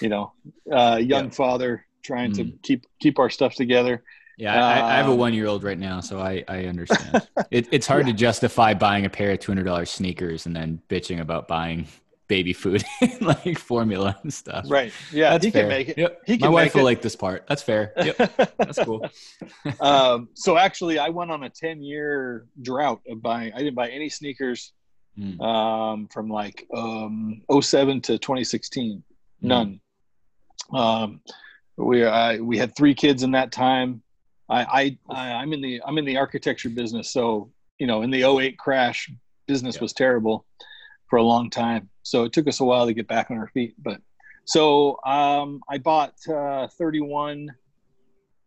You know, uh, young Yeah. father trying to Mhm. keep keep our stuff together. Yeah, I, I have a Um, one year old right now, so I, I understand. it, it's hard to justify buying a pair of two hundred dollars sneakers and then bitching about buying baby food like formula and stuff. Right? Yeah, That's he fair. can make it. Yep. He My wife will it. like this part. That's fair. Yep. That's cool. um, so actually, I went on a 10 year drought of buying. I didn't buy any sneakers Mm. um, from like um, 07 to 2016. Mm. None. Um, we I, we had three kids in that time. I, I I I'm in the I'm in the architecture business, so you know, in the 08 crash, business Yeah. was terrible for a long time. So it took us a while to get back on our feet. But so um, I bought uh, 31,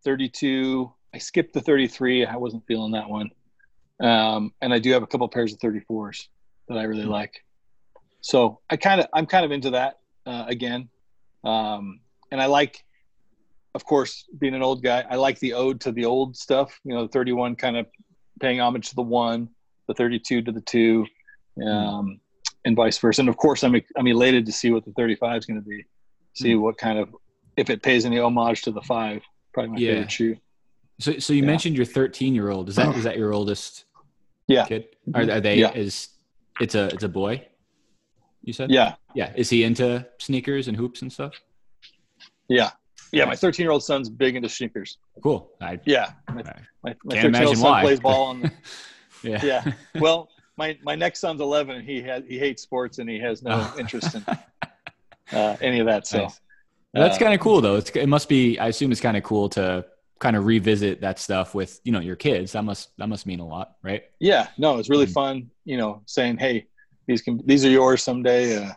32. I skipped the 33. I wasn't feeling that one. Um, and I do have a couple pairs of 34s that I really like. So I kind of I'm kind of into that uh, again. Um, and I like, of course, being an old guy, I like the ode to the old stuff. You know, the 31 kind of paying homage to the one, the 32 to the two, um, and vice versa. And of course, I'm I'm elated to see what the 35 is going to be. See hmm. what kind of if it pays any homage to the five. Probably my Yeah. favorite shoe. So, so you Yeah. mentioned your 13 year old. Is that is that your oldest Yeah. kid? Are, are they? Yeah. Is it's a it's a boy? You said. Yeah, Yeah. Is he into sneakers and hoops and stuff? yeah, yeah. My 13 year old son's big into sneakers. Cool. I Yeah, my my, my 13 year old son why. plays ball on the yeah. Yeah. well my my next son's 11 and he has he hates sports and he has no interest in uh, any of that. So Nice. That's uh, kind of cool though. It's, it must be. I assume it's kind of cool to kind of revisit that stuff with you know your kids. That must that must mean a lot, right? yeah, no, it's really Mm. fun. You know, saying hey, these can these are yours someday. Uh,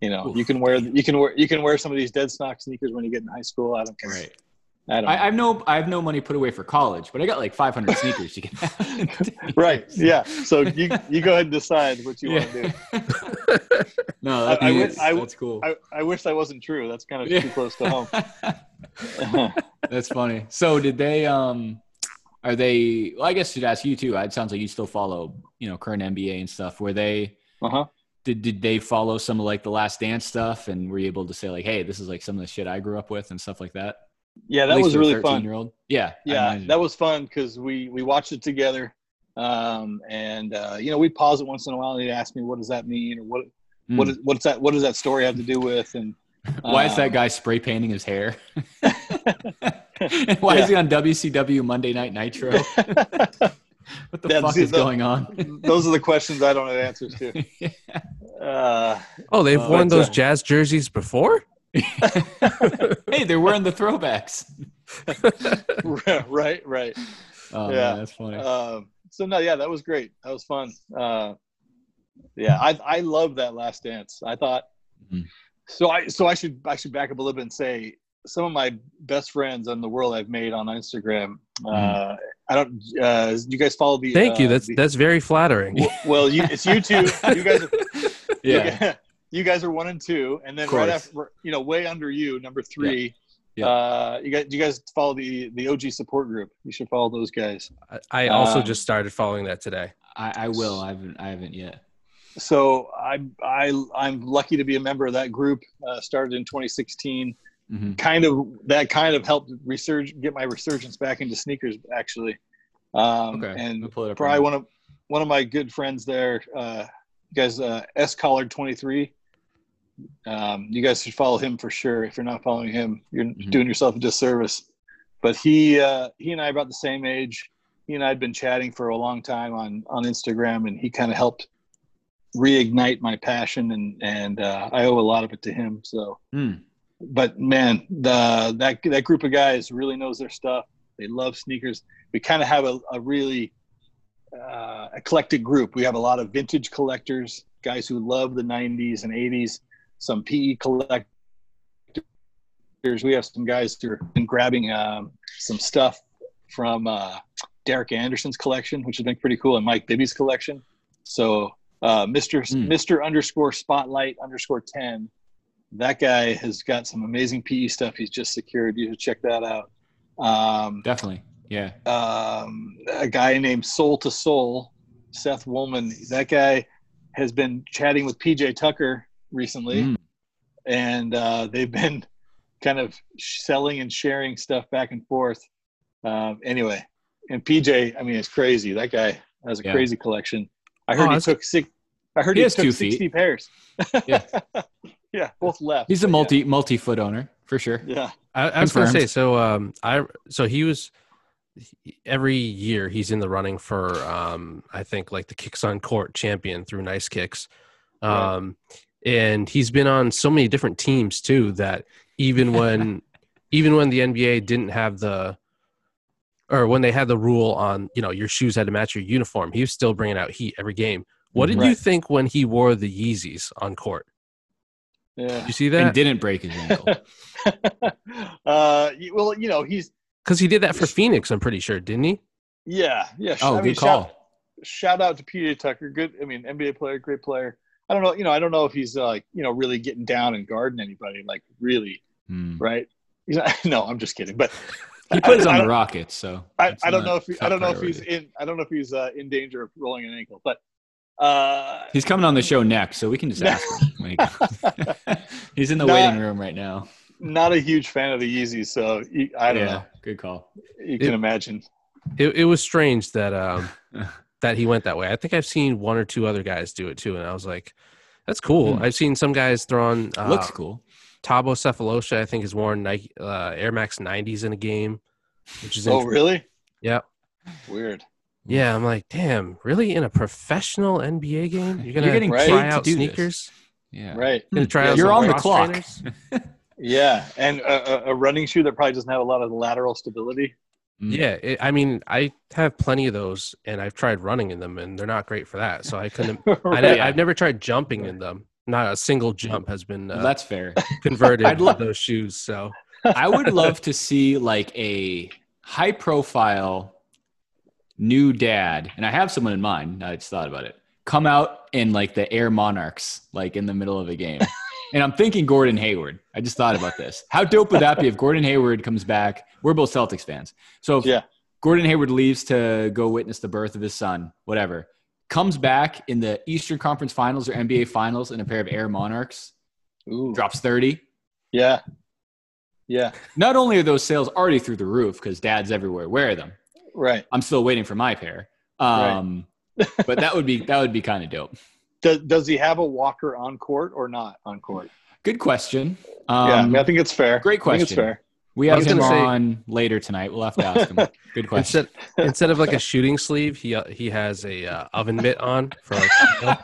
you know, you can wear you can wear you can wear some of these dead stock sneakers when you get in high school. I don't care. I don't. I, I have no I have no money put away for college, but I got like 500 sneakers you can have. right. Yeah. So you you go ahead and decide what you want to do. no, that, I I that's cool. I, I wish that wasn't true. That's kind of Yeah. too close to home. That's funny. So did they um are they well I guess should ask you too. It sounds like you still follow, you know, current NBA and stuff. Were they uh huh. did did they follow some of like the last dance stuff and were you able to say like, hey, this is like some of the shit I grew up with and stuff like that? Yeah, that was really fun. Year old. Yeah. Yeah that was fun because we we watched it together um and uh you know we'd pause it once in a while and he'd ask me what does that mean or what what Mm. is what's that what does that story have to do with and Why is that um, guy spray painting his hair? And Why is he on WCW Monday Night Nitro? What the Yeah, fuck see, is the- going on? those are the questions i don't have answers to uh Oh, they've Uh, worn but, uh, those jazz jerseys before. hey, they're wearing the throwbacks. right right Oh, Yeah. man, that's funny. um so no yeah that was great that was fun uh yeah i i love that last dance i thought Mhm. so i so i should i should back up a little bit and say some of my best friends in the world i've made on instagram uh i don't uh you guys follow the Thank you. uh, That's the- that's very flattering. w- well you it's you two you guys are yeah. you guys are one and two and then right after you know way under you number three Yeah. uh you guys you guys follow the the og support group you should follow those guys I, I also Um, just started following that today. I, I will. I haven't. I haven't yet. so I I I'm lucky to be a member of that group. Uh, started in 2016. hmm Kind of that kind of helped resurge get my resurgence back into sneakers actually. Um, Okay. And pull it up probably right one of one of my good friends there. Uh, you guys, uh, S Collard 23. Um, you guys should follow him for sure. If you're not following him, you're Mhm. doing yourself a disservice. But he uh, he and I are about the same age. He and I had been chatting for a long time on on Instagram, and he kind of helped reignite my passion, and and uh, I owe a lot of it to him. So, Mm. but man, the that that group of guys really knows their stuff. They love sneakers. We kind of have a, a really uh, eclectic group. We have a lot of vintage collectors, guys who love the '90s and '80s. Some PE collectors. We have some guys who have been grabbing um, some stuff from uh, Derek Anderson's collection, which has been pretty cool, and Mike Bibby's collection. So, uh, Mister Hmm. Mister underscore Spotlight underscore ten, that guy has got some amazing PE stuff he's just secured. You should check that out. Um, Definitely. Yeah. um, a guy named Soul to Soul, Seth Woolman. That guy has been chatting with PJ Tucker recently, Mm. and uh, they've been kind of selling and sharing stuff back and forth. Um, anyway, and PJ, I mean, it's crazy. That guy has a Yeah. crazy collection. I Oh, heard he took six. I heard He he, has took two feet. sixty pairs. Yeah. yeah, both left. He's a but multi multi foot owner for sure. Yeah, I, I was going to say so. Um, I so he was every year he's in the running for um, I think like the kicks on court champion through Nice Kicks, Right. And he's been on so many different teams too that even when even when the NBA didn't have the or when they had the rule on you know your shoes had to match your uniform, he was still bringing out heat every game. What did you think when he wore the Yeezys on court? yeah. You see that? And that? didn't break his ankle. uh, well, you know, he's Because he did that for Phoenix, I'm pretty sure, didn't he? yeah, yeah. Oh, I mean, good call. Shout, shout out to PJ Tucker. Good. I mean, NBA player, great player. I don't know. You know, I don't know if he's uh, like you know really getting down and guarding anybody. Like really, Hmm. right? He's not, no, I'm just kidding. But He plays I, on I the Rockets, so I, I don't know if he, I don't know if he's in. I don't know if he's uh, in danger of rolling an ankle. But uh, He's coming on the show next, so we can just ask him. he. He's in the Nah. waiting room right now. not a huge fan of the Yeezys, so he, I don't yeah, know. good call. You can imagine. it, it was strange that um that he went that way. I think I've seen one or two other guys do it too, and I was like, "That's cool." Hmm. I've seen some guys throw on uh, Looks cool. Thabo Sefolosha. I think has worn Nike uh, Air Max 90s in a game, which is Oh, really? Yep. Weird. Yeah, I'm like, damn, really? In a professional NBA game, you're gonna You're getting Right. paid try to out do this. sneakers? Yeah. Right. You're gonna try Yeah, out You're on the clock. Yeah, and a, a, a running shoe that probably doesn't have a lot of lateral stability. Mm. Yeah, it, I mean, I have plenty of those, and I've tried running in them, and they're not great for that. So I couldn't. I Right. ne- I've never tried jumping in them. Not a single jump has been uh, that's fair. converted I'd love those shoes. So I would love to see like a high profile new dad, and I have someone in mind. I just thought about it. Come out in like the Air Monarchs, like in the middle of a game. And I'm thinking Gordon Hayward. I just thought about this. How dope would that be if Gordon Hayward comes back? We're both Celtics fans. So if Yeah. Gordon Hayward leaves to go witness the birth of his son, whatever, comes back in the Eastern Conference Finals or NBA Finals in a pair of Air Monarchs, Ooh. drops 30. Yeah. Yeah. Not only are those sales already through the roof because dads everywhere wear them. Right. I'm still waiting for my pair. Um, but that would be that would be kind of dope. Does, does he have a walker on court or not on court? Good question. yeah, I, Um, mean, I think it's fair. great I think it's question. fair. we have him gonna say- on later tonight. We'll have to ask him. Good question. instead instead of like a shooting sleeve, he uh, he has a uh, oven mitt on for like.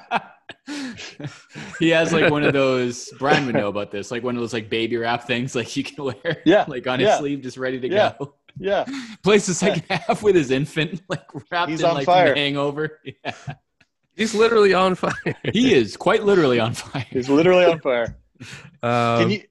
he has like one of those. Brian would know about this. Like one of those like baby wrap things, like you can wear. Yeah, like on his yeah. sleeve, just ready to Yeah. go. Yeah. Plays the second half with his infant, like wrapped He's in on like fire. hangover. Yeah. He's literally on fire. He is quite literally on fire. He's literally on fire. Um, Can you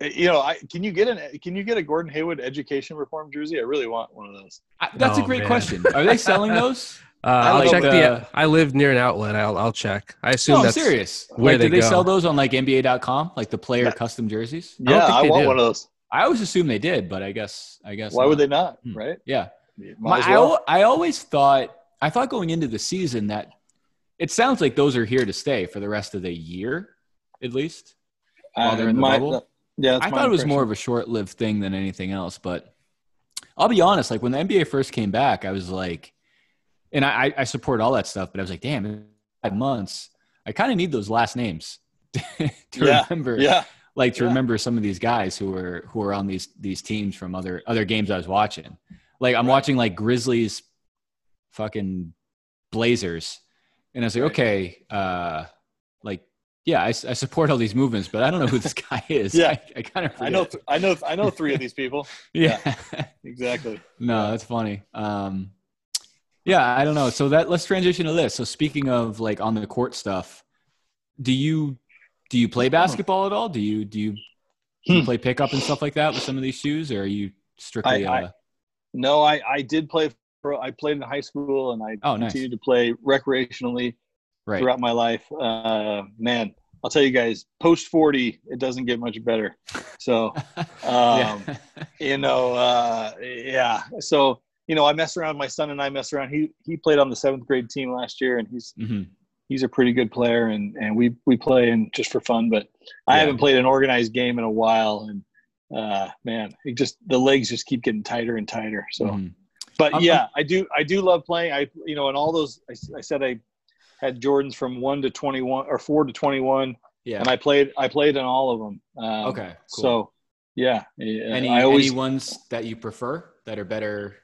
you know, I can you get an can you get a Gordon Hayward education reform jersey? I really want one of those. I- That's a Oh, great man. question. Are they selling those? uh, I'll like check the- the. I live near an outlet. I'll I'll check. I assume No, I'm that's serious. where like, they do they go. sell those on like NBA.com, like the player Yeah. custom jerseys? I Yeah, think I, want do. one of those. I always assumed they did, but I guess I guess Why would they not? Hmm. Right? Yeah, My, as I, well. I always thought I thought going into the season that it sounds like those are here to stay for the rest of the year, at least. while uh, they're in the my- bubble? Uh, yeah, that's I thought it was more of a short-lived thing than anything else. But I'll be honest, like when the NBA first came back, I was like, and I, I- I support all that stuff, but I was like, damn, in five months, I kind of need those last names to Yeah, remember, Yeah, like to yeah. remember some of these guys who were who were on these these teams from other other games I was watching. Like I'm Right. watching like Grizzlies, fucking Blazers, and I was like, Right. okay, uh, like. Yeah, I support all these movements, but I don't know who this guy is. Yeah. I, I kind of I know. th- I know. I know three of these people. yeah. Exactly. no, that's funny. Um, yeah, I don't know. So that let's transition to this. So speaking of like on the court stuff, do you do you play basketball at all? Do you do you, do you Hmm. play pickup and stuff like that with some of these shoes, or are you strictly? I- I- uh, No, I I did play. Pro, I played in high school, and I Oh, nice. continued to play recreationally right. throughout my life. Uh, man, I'll tell you guys, post forty, it doesn't get much better. So yeah. um, you know, uh, yeah. So you know, I mess around. My son and I mess around. He he played on the seventh grade team last year, and he's Mhm. he's a pretty good player, and and we we play and just for fun. But I Yeah. haven't played an organized game in a while, and uh, man, it just the legs just keep getting tighter and tighter. So, Mhm. But I'm- yeah, I do I do love playing. I you know, and all those I, I said I had Jordans from one to twenty one or four to twenty one, Yeah. and I played I played in all of them. Um, okay. Cool. So yeah, any I always. any ones that you prefer that are better?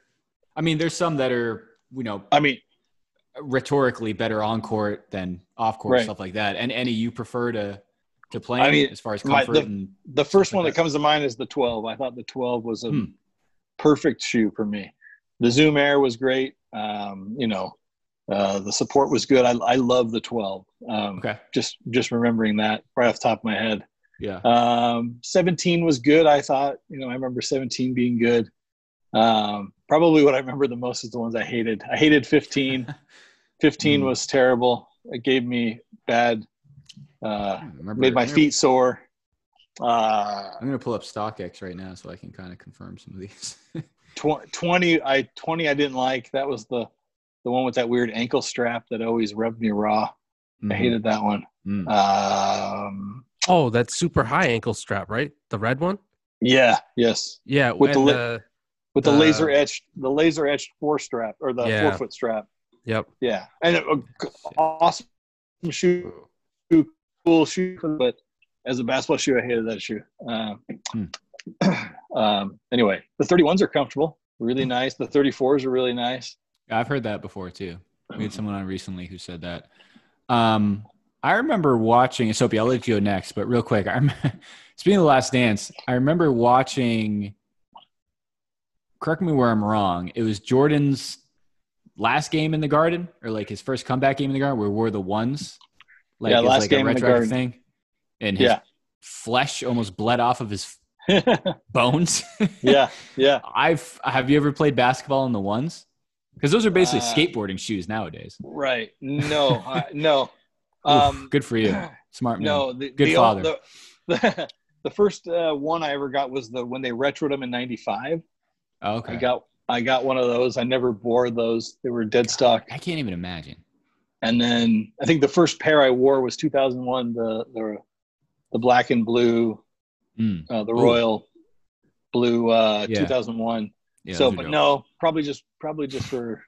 I mean, there's some that are you know I mean, rhetorically better on court than off court Right. stuff like that. And any you prefer to to play I mean, as far as my- comfort and the first like one that that. comes to mind is the 12. I thought the 12 was a Hmm. perfect shoe for me. The Zoom Air was great. Um, you know, uh, the support was good. I, I love the 12. Um, okay, Just just remembering that right off the top of my head. yeah, Um, 17 was good. I thought. You know, I remember 17 being good. Um, probably what I remember the most is the ones I hated. I hated 15. 15 Hmm. was terrible. It gave me bad. Uh, made my feet sore. Uh, I'm gonna pull up StockX right now so I can kind of confirm some of these. Tw- 20 i 20 i didn't like that was the the one with that weird ankle strap that always rubbed me raw i Mhm. hated that one Mm. um oh, that super high ankle strap, right? The red one. yeah yes Yeah, With the and, li- uh, with the Uh, laser etched the laser etched four strap or the Yeah. four foot strap yep. yeah and it, awesome shoe cool shoe but as a basketball shoe i hated that shoe um, um anyway the 31s are comfortable really nice the 34s are really nice I've heard that before too. We had someone on recently who said that. Um, I remember watching. Soapy, I'll let you go next, but real quick, I remember, speaking of the Last Dance, I remember watching. Correct me where I'm wrong. It was Jordan's last game in the Garden, or like his first comeback game in the Garden, where we wore the ones. Like, Yeah, last like game a in the Garden. thing, and his Yeah. flesh almost bled off of his bones. yeah, yeah. I've have you ever played basketball in the ones? Because those are basically Uh, skateboarding shoes nowadays. Right. No, I, no. Oof, Um, good for you, smart man. no, the, Good the, father. The, the, the first uh, one I ever got was the when they retroed them in '95. Oh, okay. I got I got one of those. I never wore those. They were dead stock. I can't even imagine. And then I think the first pair I wore was 2001. The the the black and blue, Mm, uh, the Ooh. royal blue uh, Yeah. 2001. yeah, so, but dope. no, probably just probably just for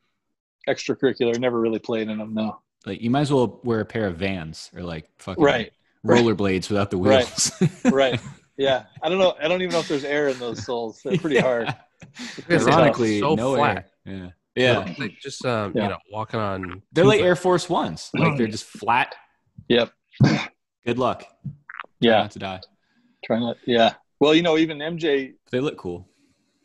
extracurricular. Never really played in them. No. like you might as well wear a pair of Vans or like fucking Right. Right. rollerblades without the wheels. Right. Yeah. I don't know. I don't even know if there's air in those soles. They're pretty hard. They're Ironically, so no flat. air. Yeah, yeah. Like just um, Yeah. you know, walking on. They're like. Air Force Ones. Like they're just flat. Yep. Good luck. Yeah. not to die. Trying to. Yeah. Well, you know, even MJ, They look cool.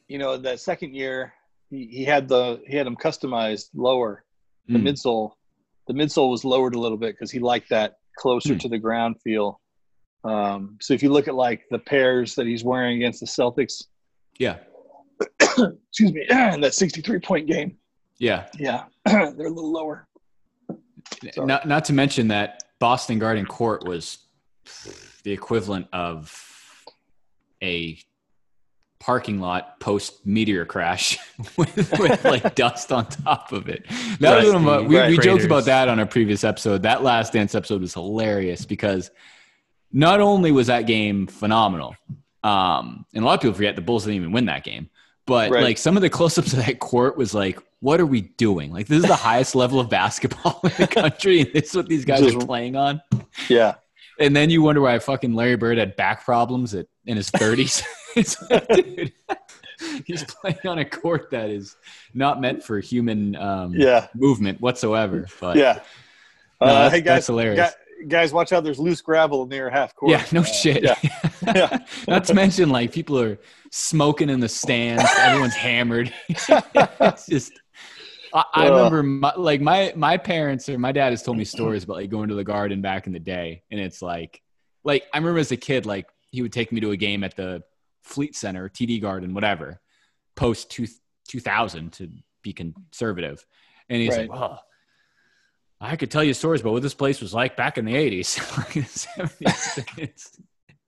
you know, that second year, he, he had the he had them customized lower. The Mm. midsole, the midsole was lowered a little bit because he liked that closer Hmm. to the ground feel. Um, so if you look at like the pairs that he's wearing against the Celtics, Yeah, excuse me, in that 63 point game, yeah. yeah, they're a little lower. Sorry. Not not to mention that Boston Garden Court was the equivalent of a parking lot post meteor crash with, with like dust on top of it. That was one of my, we, we joked about that on a previous episode. That last dance episode was hilarious because not only was that game phenomenal, um, and a lot of people forget the Bulls didn't even win that game, but Right. like some of the close-ups of that court was like, what are we doing? Like this is the highest level of basketball in the country, and this is what these guys Just- are playing on. Yeah, And then you wonder why fucking Larry Bird had back problems at, in his 30s. it's like, dude, he's playing on a court that is not meant for human um, yeah, movement whatsoever. But yeah. No, uh, that's- hey guys, that's hilarious. gu- guys, watch out! There's loose gravel near half court. yeah, no Uh, shit. Yeah, yeah. not to mention, like people are smoking in the stands. Everyone's hammered. it's just. I, I remember, my, like my my parents or my dad has told me stories about like going to the garden back in the day, and it's like, like I remember as a kid, like he would take me to a game at the Fleet Center, TD Garden, whatever, post two two thousand to be conservative, and he's Right. like, oh. I could tell you stories about what this place was like back in the 80s, like in the 70s. It's,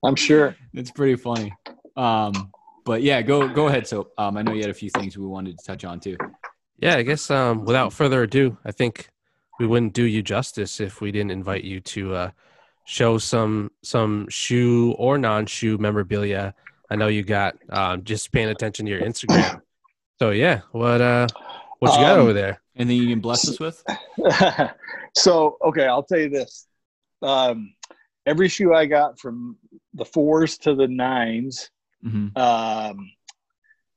I'm sure. it's pretty funny. Um, but yeah, go go ahead. So um, I know you had a few things we wanted to touch on too. Yeah, I guess um, without further ado, I think we wouldn't do you justice if we didn't invite you to uh, show some some shoe or non-shoe memorabilia. I know you got um, just paying attention to your Instagram. So yeah, what uh, what you got Um, over there? Anything you can bless us with? so okay, I'll tell you this. Um, every shoe I got from the fours to the nines. hmm Um,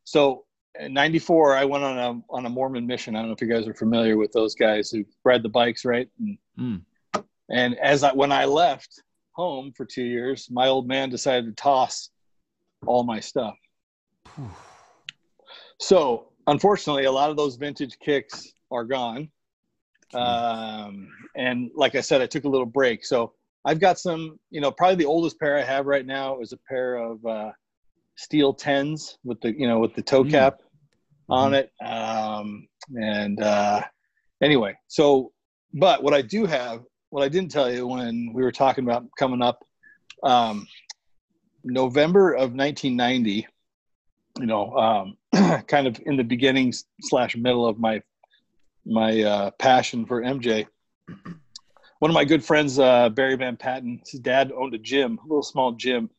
so in '94, I went on a on a Mormon mission. I don't know if you guys are familiar with those guys who ride the bikes, right? And, Mm. and as I when I left home for two years, my old man decided to toss all my stuff. So unfortunately, a lot of those vintage kicks are gone. Um, and like I said, I took a little break. So I've got some, you know, probably the oldest pair I have right now is a pair of uh, steel tens with the, you know, with the toe Mm. cap on it. Um, and uh, anyway, so, but what I do have, what I didn't tell you when we were talking about coming up, um, November of 1990, you know, um, kind of in the beginning slash middle of my my uh, passion for MJ. One of my good friends, uh, Barry Van Patten, his dad owned a gym, a little small gym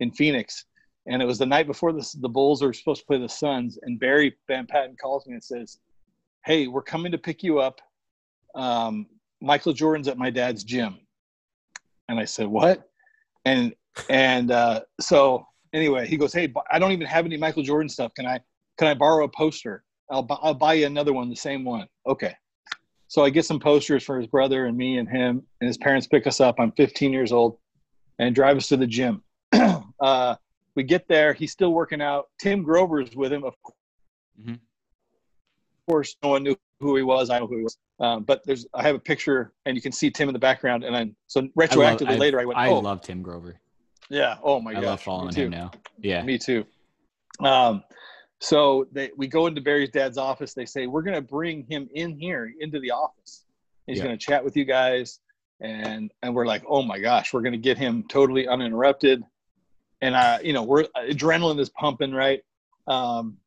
in Phoenix, and it was the night before the the Bulls were supposed to play the Suns, and Barry Van Patten calls me and says, "Hey, we're coming to pick you up. Um, Michael Jordan's at my dad's gym." And I said, "What?" And and uh, so anyway, he goes, "Hey, I don't even have any Michael Jordan stuff. Can I can I borrow a poster?" I'll, bu- I'll buy you another one, the same one. Okay. So I get some posters for his brother and me and him, and his parents pick us up. I'm 15 years old and drive us to the gym. uh, we get there. He's still working out. Tim Grover's with him. Of Mhm. course, no one knew who he was. I know who he was. Um, but there's, I have a picture, and you can see Tim in the background. And then, so retroactively I love, later, I went, I oh, love Tim Grover. yeah, oh my god. I gosh, love following him now. Yeah. Me too. Um, so they, we go into Barry's dad's office. They say we're going to bring him in here into the office. He's Yeah. going to chat with you guys, and and we're like, oh my gosh, we're going to get him totally uninterrupted, and uh, you know, we're adrenaline is pumping, right? Um,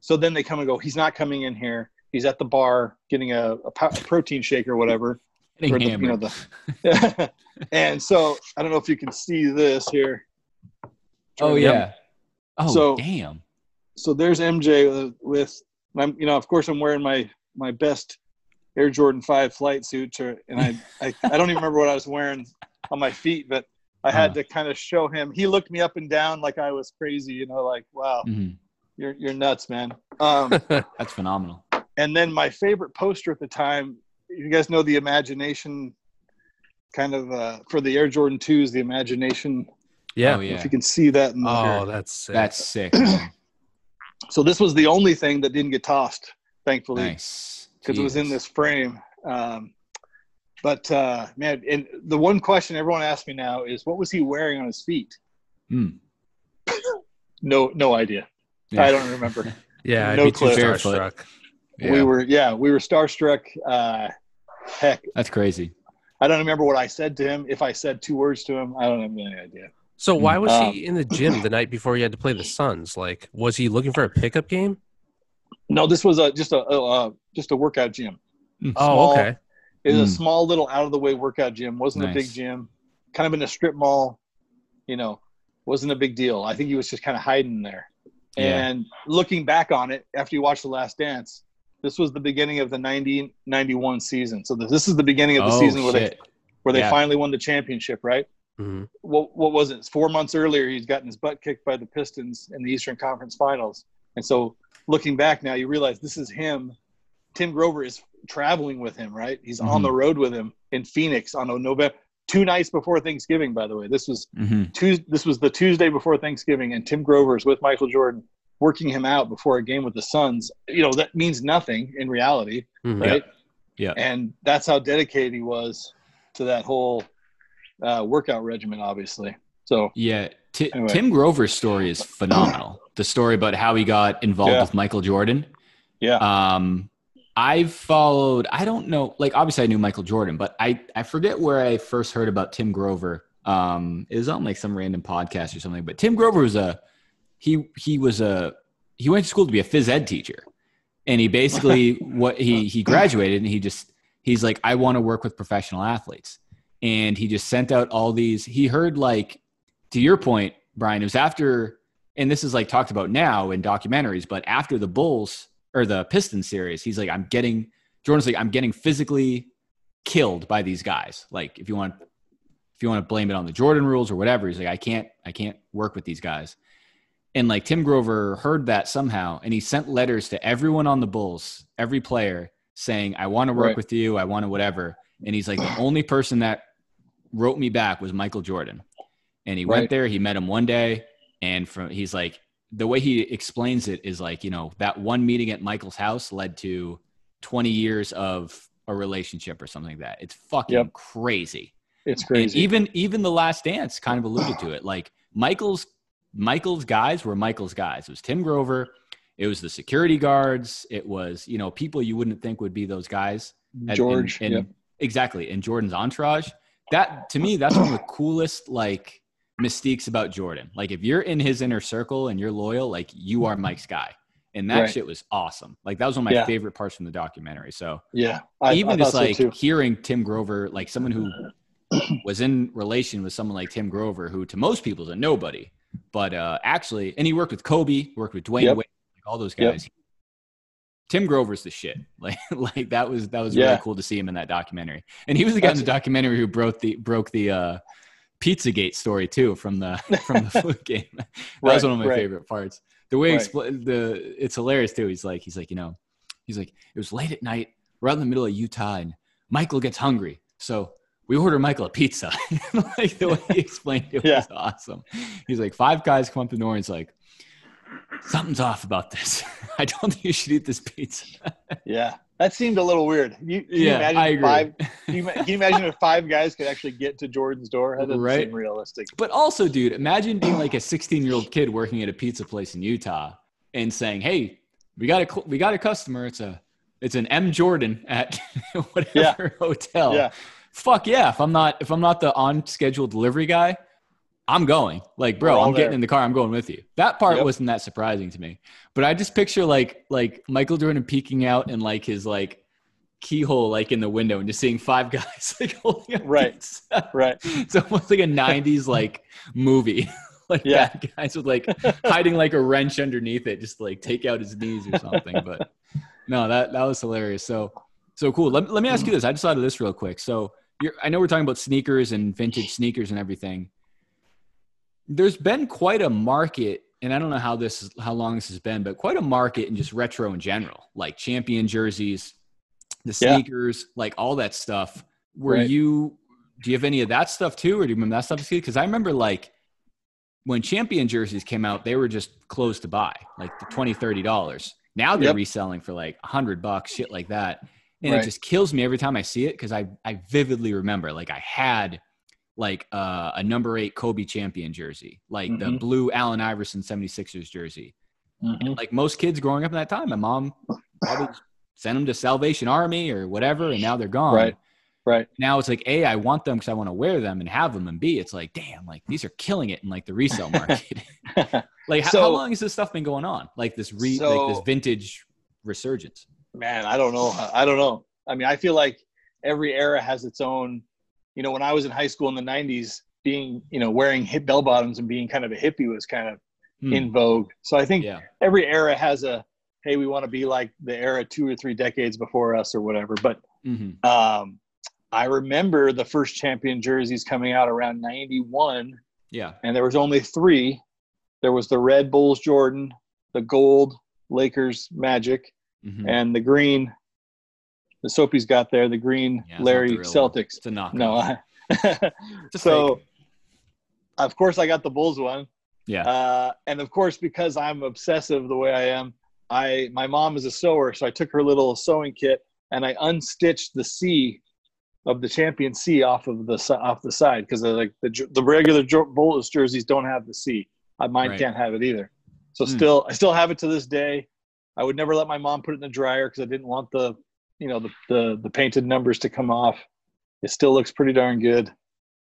so then they come and go. He's not coming in here. He's at the bar getting a, a, po- a protein shake or whatever. Or the- you know, the- and so I don't know if you can see this here. oh Yep. yeah. Oh So- damn. so there's MJ with, with I'm you know of course I'm wearing my my best Air Jordan Five flight suit or, and I, I I don't even remember what I was wearing on my feet but I had Uh-huh. to kind of show him he looked me up and down like I was crazy you know like wow Mhm. you're you're nuts man um That's phenomenal. and then my favorite poster at the time you guys know the imagination kind of uh for the Air Jordan 2s the imagination Yeah. Oh yeah. if you can see that in the Oh, that's sick. That's sick. so this was the only thing that didn't get tossed thankfully nice. because it was in this frame. Um, but uh, man, and the one question everyone asks me now is, what was he wearing on his feet? Mm. No, no idea. Yeah. I don't remember. yeah. I'd no be too clue. Starstruck. Yeah. We were, yeah, we were starstruck. Uh, heck, That's crazy. I don't remember what I said to him. If I said two words to him, I don't have any idea. So why was Um, he in the gym the night before he had to play the Suns? Like, was he looking for a pickup game? No, this was a just a, a, a just a workout gym. Mm. Oh, Small- okay. It was Mm. a small little out of the way workout gym. wasn't a big gym. Kind of in a strip mall. You know, wasn't a big deal. I think he was just kind of hiding there. Yeah. And looking back on it, after you watch The Last Dance, this was the beginning of the 90, 91 season. So this is the beginning of the oh, season where they where they Yeah. finally won the championship, right? Mhm. What what was it? Four months earlier, he's gotten his butt kicked by the Pistons in the Eastern Conference Finals. And so looking back now, you realize this is him. Tim Grover is traveling with him, right? He's on Mhm. the road with him in Phoenix on a November two nights before Thanksgiving. By the way, this was Mhm. Tuesday, this was the Tuesday before Thanksgiving, and Tim Grover is with Michael Jordan working him out before a game with the Suns. You know that means nothing in reality, Mhm. right? Yeah. And that's how dedicated he was to that whole uh, workout regimen, obviously. So Yeah, Ti- Anyway. Tim Grover's story is phenomenal. the story about how he got involved Yeah. with Michael Jordan. yeah, Um, I've followed. I don't know. Like, obviously, I knew Michael Jordan, but I I forget where I first heard about Tim Grover. Um, it was on like some random podcast or something. But Tim Grover was a he he was a he went to school to be a phys ed teacher, and he basically what he he graduated and he just he's like I want to work with professional athletes, and he just sent out all these. He heard like to your point, Brian. It was after, and this is like talked about now in documentaries, but after the Bulls or the Pistons series, he's like, I'm getting Jordan's like, I'm getting physically killed by these guys. Like, if you want, if you want to blame it on the Jordan rules or whatever, he's like, I can't, I can't work with these guys. And like Tim Grover heard that somehow, and he sent letters to everyone on the Bulls, every player, saying, I want to work Right. with you, I want to whatever. And he's like, the only person that wrote me back was Michael Jordan. And he Right. went there, he met him one day, and from he's like, the way he explains it is like, you know, that one meeting at Michael's house led to 20 years of a relationship or something like that. It's fucking Yep. crazy. it's And crazy. even even the last dance kind of alluded to it. Like Michael's Michael's guys were Michael's guys. It was Tim Grover, it was the security guards, it was, you know, people you wouldn't think would be those guys. at- George, and, yep. exactly in Jordan's entourage. That to me, that's one of the coolest like mystiques about Jordan. Like if you're in his inner circle and you're loyal, like you are Mike's guy. And that Right. shit was awesome. Like that was one of my Yeah. favorite parts from the documentary. So yeah, I, even I just thought so like hearing Tim Grover, like someone who was in relation with someone like Tim Grover, who to most people is a nobody, but uh, actually, and he worked with Kobe, worked with Dwyane Yep. Wade, like all those Yep. guys. Tim Grover's the shit. Like, like that was that was Yeah. really cool to see him in that documentary. And he was the guy in the That's- documentary who broke the broke the uh, Pizzagate story too from the from the food game. That was one of my right. favorite parts. the way Right. expl- the it's hilarious too. He's like, he's like, you know, he's like, it was late at night. We're out in the middle of Utah, and Michael gets hungry, so we order Michael a pizza. like the way he explained it Yeah. was awesome. He's like, five guys come up to the door, and he's like, something's off about this. I don't think you should eat this pizza. Yeah, that seemed a little weird. You, can you Yeah, imagine I agree. five? Can you, can you imagine if five guys could actually get to Jordan's door? That doesn't Right. seem realistic. But also, dude, imagine being like a 16 year old kid working at a pizza place in Utah and saying, "Hey, we got a we got a customer. It's a it's an M Jordan at whatever hotel. Yeah. Fuck yeah! If I'm not if I'm not the on schedule delivery guy, I'm going. Like, bro, I'm getting there. in the car. I'm going with you. That part Yep. wasn't that surprising to me. But I just picture like like Michael Jordan peeking out and like his like keyhole like in the window and just seeing five guys like holding a Right. Right. It's almost like a '90s like movie, like Yeah. bad guys with like hiding like a wrench underneath it, just like take out his knees or something. But no, that that was hilarious. So so cool. Let, let me ask you this. I just thought of this real quick. So you're, I know we're talking about sneakers and vintage sneakers and everything. There's been quite a market, and I don't know how this how long this has been, but quite a market in just retro in general, like champion jerseys, the Yeah. sneakers, like all that stuff. Were Right. you do you have any of that stuff too, or do you remember that stuff? Because I remember like when champion jerseys came out, they were just closed to buy, like the 20 dollars. Now they're Yep. reselling for like a hundred bucks, shit like that. And Right. it just kills me every time I see it because I I vividly remember like I had like uh, a number eight Kobe champion jersey, like the Mhm. blue Allen Iverson 76ers jersey. Mhm. Like most kids growing up in that time, my mom probably sent them to Salvation Army or whatever, and now they're gone. Right. Right. Now it's like A, I want them because I want to wear them and have them, and B, it's like, damn, like these are killing it in like the resale market. like, So- how long has this stuff been going on? Like this re, like this vintage resurgence. Man, I don't know. I don't know. I mean, I feel like every era has its own. You know, when I was in high school in the '90s, being you know wearing hip bell bottoms and being kind of a hippie was kind of Hmm. in vogue. So I think Yeah. every era has a hey, we want to be like the era two or three decades before us or whatever. But hmm um, I remember the first champion jerseys coming out around '91, Yeah. and there was only three. There was the red Bulls Jordan, the gold Lakers Magic, hmm and the green. The Soapy's got there the green Yeah, Larry the real one. Celtics. It's a knockoff. No, I, so fake. of course I got the Bulls one. Yeah. Uh, and of course, because I'm obsessive the way I am, I my mom is a sewer, so I took her little sewing kit and I unstitched the C of the champion C off of the off the side because like the the regular Bulls jerseys don't have the C. Uh, mine Right. can't have it either. So Hmm. still, I still have it to this day. I would never let my mom put it in the dryer because I didn't want the you know the, the the painted numbers to come off. It still looks pretty darn good.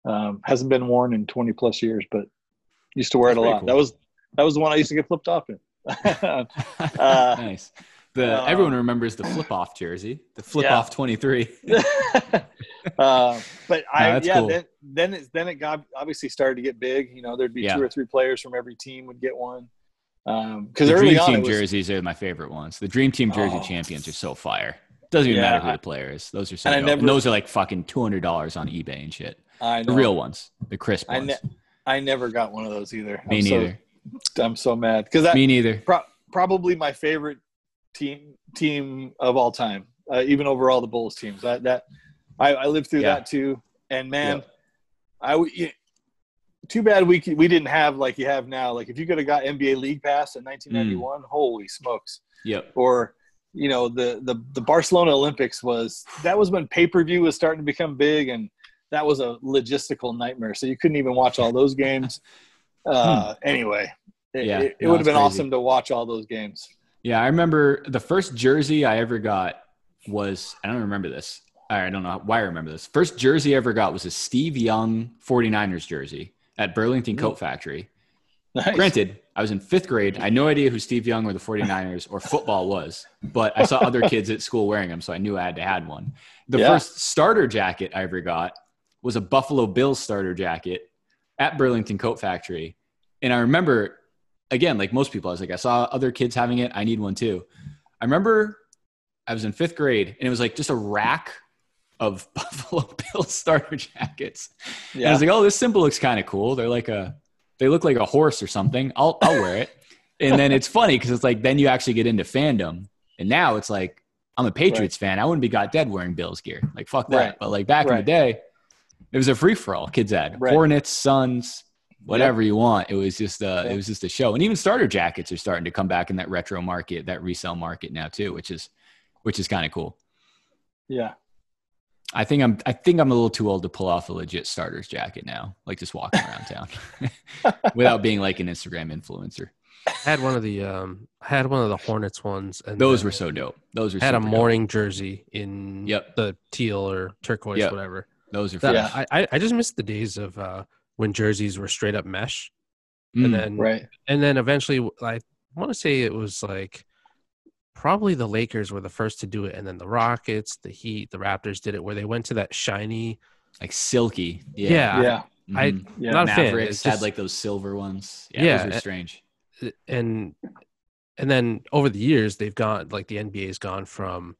Um, hasn't been worn in 20 plus years, but used to wear That's it a lot. cool. That was that was the one I used to get flipped off in. uh, nice. The uh, everyone remembers the flip off jersey, the flip Yeah. off twenty three. uh, but I that's yeah cool. then then it then it got obviously started to get big. You know, there'd be Yeah. two or three players from every team would get one. Because The early Dream on, Team was, jerseys are my favorite ones. The Dream Team jersey Oh. champions are so fire. Doesn't even Yeah, matter who the player is. Those are so and I never- and those are like fucking two hundred dollars on eBay and shit. I The real ones, the crisp I ones. ne- I never got one of those either. Me I'm so- neither. I'm so mad because that Me neither. pro- probably my favorite team team of all time, uh, even over all the Bulls teams. That that I, I lived through Yeah. that too, and man, Yep. I w- y- too bad we we didn't have like you have now. Like if you could have got NBA League Pass in 1991, Mm. holy smokes! Yep. Or you know the the the Barcelona Olympics was that was when pay per view was starting to become big and. That was a logistical nightmare. So you couldn't even watch all those games. Uh, Anyway, it, Hmm. Yeah, it, it no, would have been crazy. awesome to watch all those games. Yeah, I remember the first jersey I ever got was I don't remember this. I don't know why I remember this. First jersey I ever got was a Steve Young 49ers jersey at Burlington Coat Factory. Nice. Granted, I was in fifth grade. I had no idea who Steve Young or the 49ers or football was, but I saw other kids at school wearing them, so I knew I had to have one. The Yeah. first starter jacket I ever got was a Buffalo Bills starter jacket at Burlington Coat Factory. And I remember, again, like most people, I was like, I saw other kids having it. I need one too. I remember I was in fifth grade and it was like just a rack of Buffalo Bills starter jackets. And I was like, oh, this symbol looks kind of cool. They're like a, they look like a horse or something. I'll, I'll wear it. and then it's funny because it's like then you actually get into fandom, and now it's like I'm a Patriots fan. I wouldn't be got dead wearing Bills gear. Like fuck that. Right. But like back in the day, it was a free for all. Kids had Right. Hornets, Suns, whatever you want. It was just uh, Yeah. it was just a show. And even starter jackets are starting to come back in that retro market, that resale market now too, which is which is kind of cool. Yeah. I think I'm I think I'm a little too old to pull off a legit starters jacket now, like just walking around town without being like an Instagram influencer. I had one of the um I had one of the Hornets ones and Those were so dope. Those were I had a super dope. Mourning jersey in Yep. the teal or turquoise Yep. whatever. Those are That- fresh. Yeah. I, I I just missed the days of uh when jerseys were straight up mesh Mm. and then Right. and then eventually I want to say it was like probably the Lakers were the first to do it and then the Rockets, the Heat, the Raptors did it where they went to that shiny like silky. yeah, Yeah. Yeah. I Mhm. Yeah. not a fan. Mavericks It's had like those silver ones. Yeah, Yeah, those were uh, strange. and and then over the years they've gone like the NBA's gone from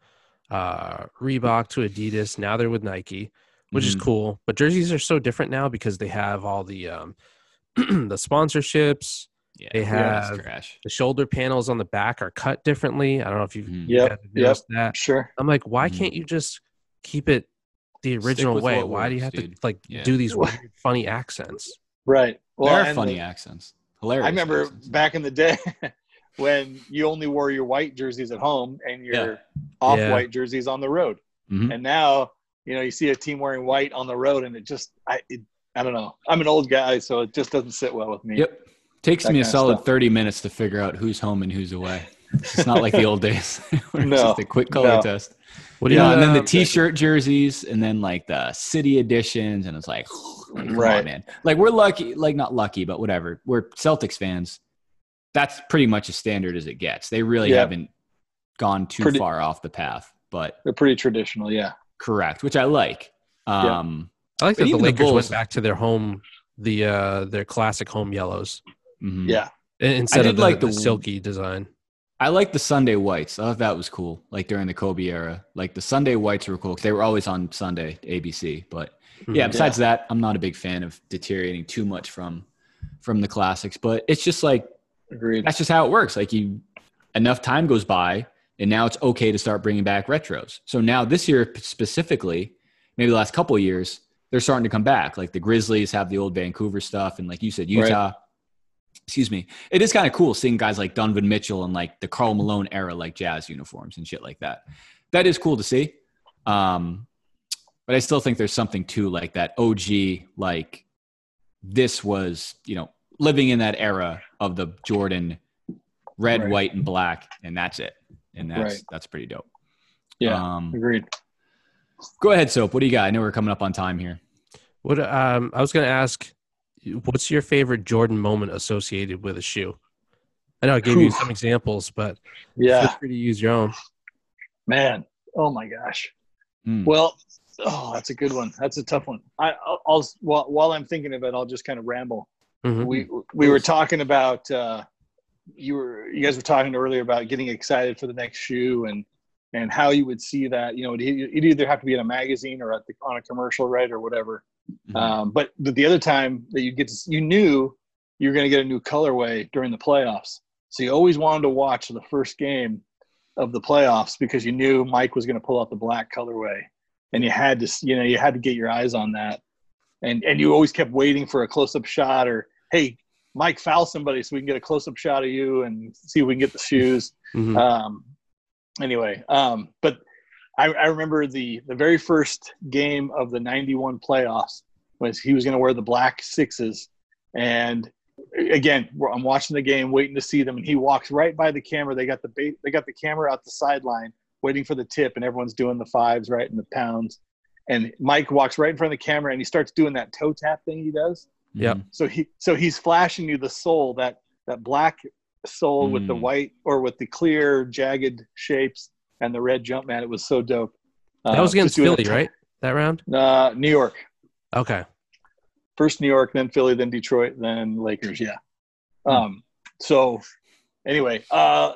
uh Reebok to Adidas. Now they're with Nike, which is Mhm. cool. But jerseys are so different now because they have all the um the sponsorships. Yeah, they that's have- trash. The shoulder panels on the back are cut differently. I don't know if you've Mhm. Yep, guys have yep. that. Sure. I'm like, why Mhm. can't you just keep it the original way? what Why do you works, have to like Yeah. do these weird, funny accents? Right. Well, there are funny the- accents. Hilarious. I remember accents. back in the day when you only wore your white jerseys at home and your Yeah. off-white jerseys on the road. Mhm. And now, you know, you see a team wearing white on the road, and it just, I, it, I don't know. I'm an old guy, so it just doesn't sit well with me. Yep. Takes me a solid stuff. 30 minutes to figure out who's home and who's away. It's not like the old days. where it's No, just a quick color no. test. What do Yeah, you and then the um, t-shirt jerseys, and then like the city editions, and it's like, like, come Right. on, man. Like we're lucky, like not lucky, but whatever. We're Celtics fans. That's pretty much as standard as it gets. They really Yeah. haven't gone too Pretty- far off the path, but They're pretty traditional, yeah. correct, which I like. Yeah. Um, I like that the even the Lakers Bulls- went back to their home, the uh their classic home yellows mhm. Yeah. i- instead did of the, like the, the- silky design. I like the Sunday whites. I thought that was cool. Like during the Kobe era, like the Sunday whites were cool 'cause they were always on Sunday ABC. But yeah, Mhm. besides that, I'm not a big fan of deteriorating too much from from the classics. But it's just like Agreed. that's just how it works. Like you, enough time goes by, and now it's okay to start bringing back retros. So now this year specifically, maybe the last couple of years, they're starting to come back. Like the Grizzlies have the old Vancouver stuff, and like you said, Right. Utah. Excuse me. It is kind of cool seeing guys like Donovan Mitchell and like the Karl Malone era, like Jazz uniforms and shit like that. That is cool to see. Um, but I still think there's something to like that OG, like this was, you know, living in that era of the Jordan red, Right. white, and black, and that's it. And that's Right. that's pretty dope. Yeah. Um, Agreed. go ahead, Soap. What do you got? I know we're coming up on time here. What um I was gonna ask, what's your favorite Jordan moment associated with a shoe? I know I gave you some examples, but Yeah. feel free to use your own. Man. Oh my gosh. Hmm. Well, oh, that's a good one. That's a tough one. I, I'll, I'll while, while I'm thinking of it, I'll just kind of ramble. Mhm. We we were talking about uh, you were you guys were talking earlier about getting excited for the next shoe and and how you would see that. You know, it'd, it'd either have to be in a magazine or at the, on a commercial, right, or whatever. Mhm. Um, but the, the other time that you get to, you knew you were going to get a new colorway during the playoffs. So you always wanted to watch the first game of the playoffs because you knew Mike was going to pull out the black colorway, and you had to, you know, you had to get your eyes on that, and and you always kept waiting for a close up shot or hey, Mike, foul somebody so we can get a close up shot of you and see if we can get the shoes. Mhm. Um, anyway, um, but I, I remember the the very first game of the '91 playoffs was he was going to wear the black sixes, and again, I'm watching the game, waiting to see them, and he walks right by the camera. They got the bait, they got the camera out the sideline, waiting for the tip, and everyone's doing the fives, right, and the pounds. And Mike walks right in front of the camera, and he starts doing that toe tap thing he does. Yep. Mhm. So he so he's flashing you the sole that that black sole with the Mm. white or with the clear jagged shapes and the red jump man. It was so dope. that Uh, was against Philly, right? That round? Uh, New York. Okay. First New York, then Philly, then Detroit, then Lakers. Yeah. Um. So anyway, uh,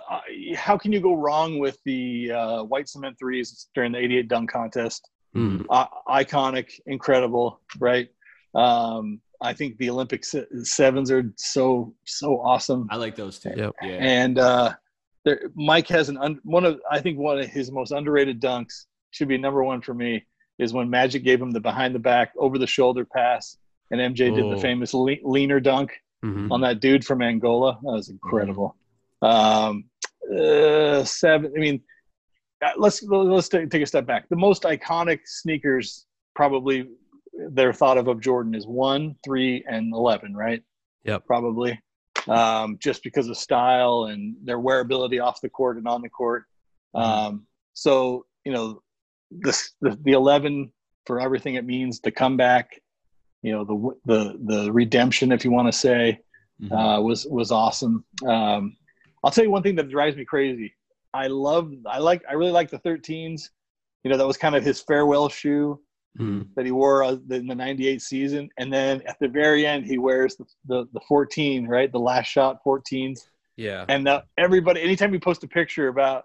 how can you go wrong with the uh, white cement threes during the '88 dunk contest? Uh, iconic, incredible, right? Um, I think the Olympic se- sevens are so so awesome. I like those too. Yep. Yeah. And uh, there, Mike has an un, one of I think one of his most underrated dunks should be number one for me is when Magic gave him the behind the back over the shoulder pass, and MJ did Oh. the famous le- leaner dunk Mhm. on that dude from Angola. That was incredible. Um, uh, seven. I mean, uh, let's let's take, take a step back. The most iconic sneakers probably they're thought of of Jordan is one, three, and eleven, right? Yep. Probably, um, just because of style and their wearability off the court and on the court. Um, so you know, this the, the eleven for everything it means, the comeback, you know, the the the redemption, if you want to say, Mhm. uh, was was awesome. Um, I'll tell you one thing that drives me crazy. I love, I like, I really like the 13s. You know, that was kind of his farewell shoe Mhm. that he wore uh, in the '98 season, and then at the very end, he wears the the, the 14, right, the last shot 14s, Yeah. and uh, everybody, anytime you post a picture about.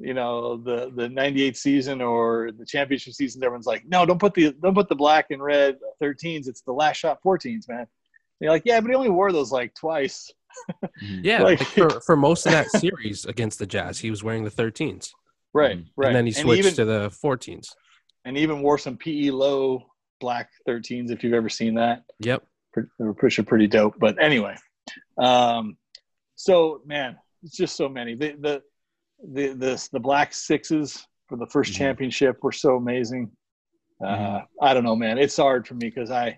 You know the the '98 season or the championship season. Everyone's like, "No, don't put the don't put the black and red 13s. It's the last shot 14s, man." And you're like, "Yeah, but he only wore those like twice." Mhm. Yeah. Like- like for, for most of that series against the Jazz, he was wearing the 13s. Right, right. And then he switched even, to the 14s. And even wore some PE low black 13s if you've ever seen that. Yep. They were pretty, pretty dope. But anyway, um, so man, it's just so many. The the the the, the black sixes for the 1st Mhm. championship were so amazing. Uh, Mhm. I don't know, man. It's hard for me because I,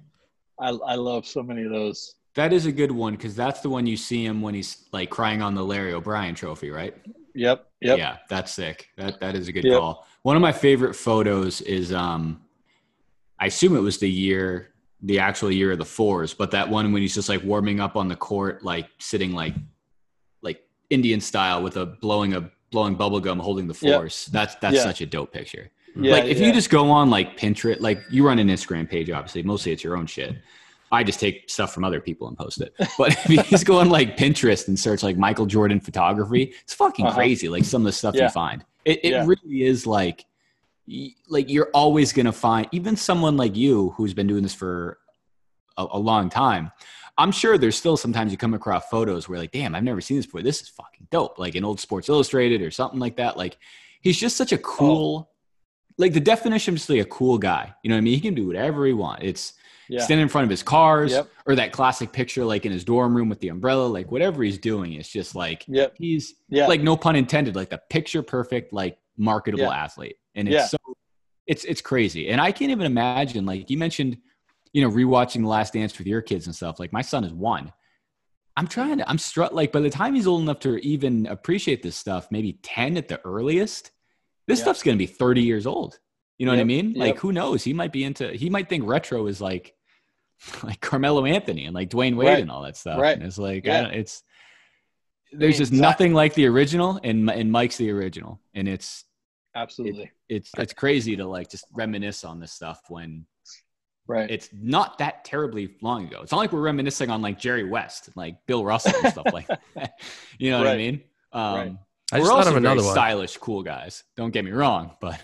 I I love so many of those. That is a good one because that's the one you see him when he's like crying on the Larry O'Brien trophy, right? Yep, yep. Yeah, that's sick. That that is a good Yep. call. One of my favorite photos is um I assume it was the year the actual year of the fours, but that one when he's just like warming up on the court, like sitting like like Indian style with a blowing a blowing bubble gum holding the Yep. force. That's that's Yeah. such a dope picture. Yeah, like if yeah. you just go on like Pinterest, like you run an Instagram page, obviously, mostly it's your own shit. I just take stuff from other people and post it. But if you just go on like Pinterest and search like Michael Jordan photography, it's fucking Uh-huh. crazy. Like some of the stuff Yeah. you find, it, it Yeah. really is like, like you're always gonna find even someone like you who's been doing this for a, a long time. I'm sure there's still sometimes you come across photos where like, damn, I've never seen this before. This is fucking dope. Like an old Sports Illustrated or something like that. Like he's just such a cool, like the definition of just like a cool guy. You know what I mean? He can do whatever he wants. It's Yeah. standing in front of his cars Yep. or that classic picture like in his dorm room with the umbrella. Like whatever he's doing, it's just like Yep. he's like no pun intended, like the picture perfect, like marketable athlete. And it's Yeah. so it's it's crazy. And I can't even imagine, like you mentioned, you know, rewatching The Last Dance with your kids and stuff. Like my son is one. I'm trying to, I'm struck like by the time he's old enough to even appreciate this stuff, maybe 10 at the earliest, this Yeah. stuff's gonna be 30 years old. You know what I mean? Like yep. who knows? He might be into he might think retro is like like Carmelo Anthony and like Dwyane Wade Right. and all that stuff. Right. And it's like I Yeah. don't, it's there's just Exactly. nothing like the original and and Mike's the original. And it's Absolutely. it's it's crazy to like just reminisce on this stuff when right. it's not that terribly long ago. It's not like we're reminiscing on like Jerry West, and, like Bill Russell and stuff like that. You know what I mean? Um, Right. I we're just thought also of another very one. stylish, cool guys. Don't get me wrong, but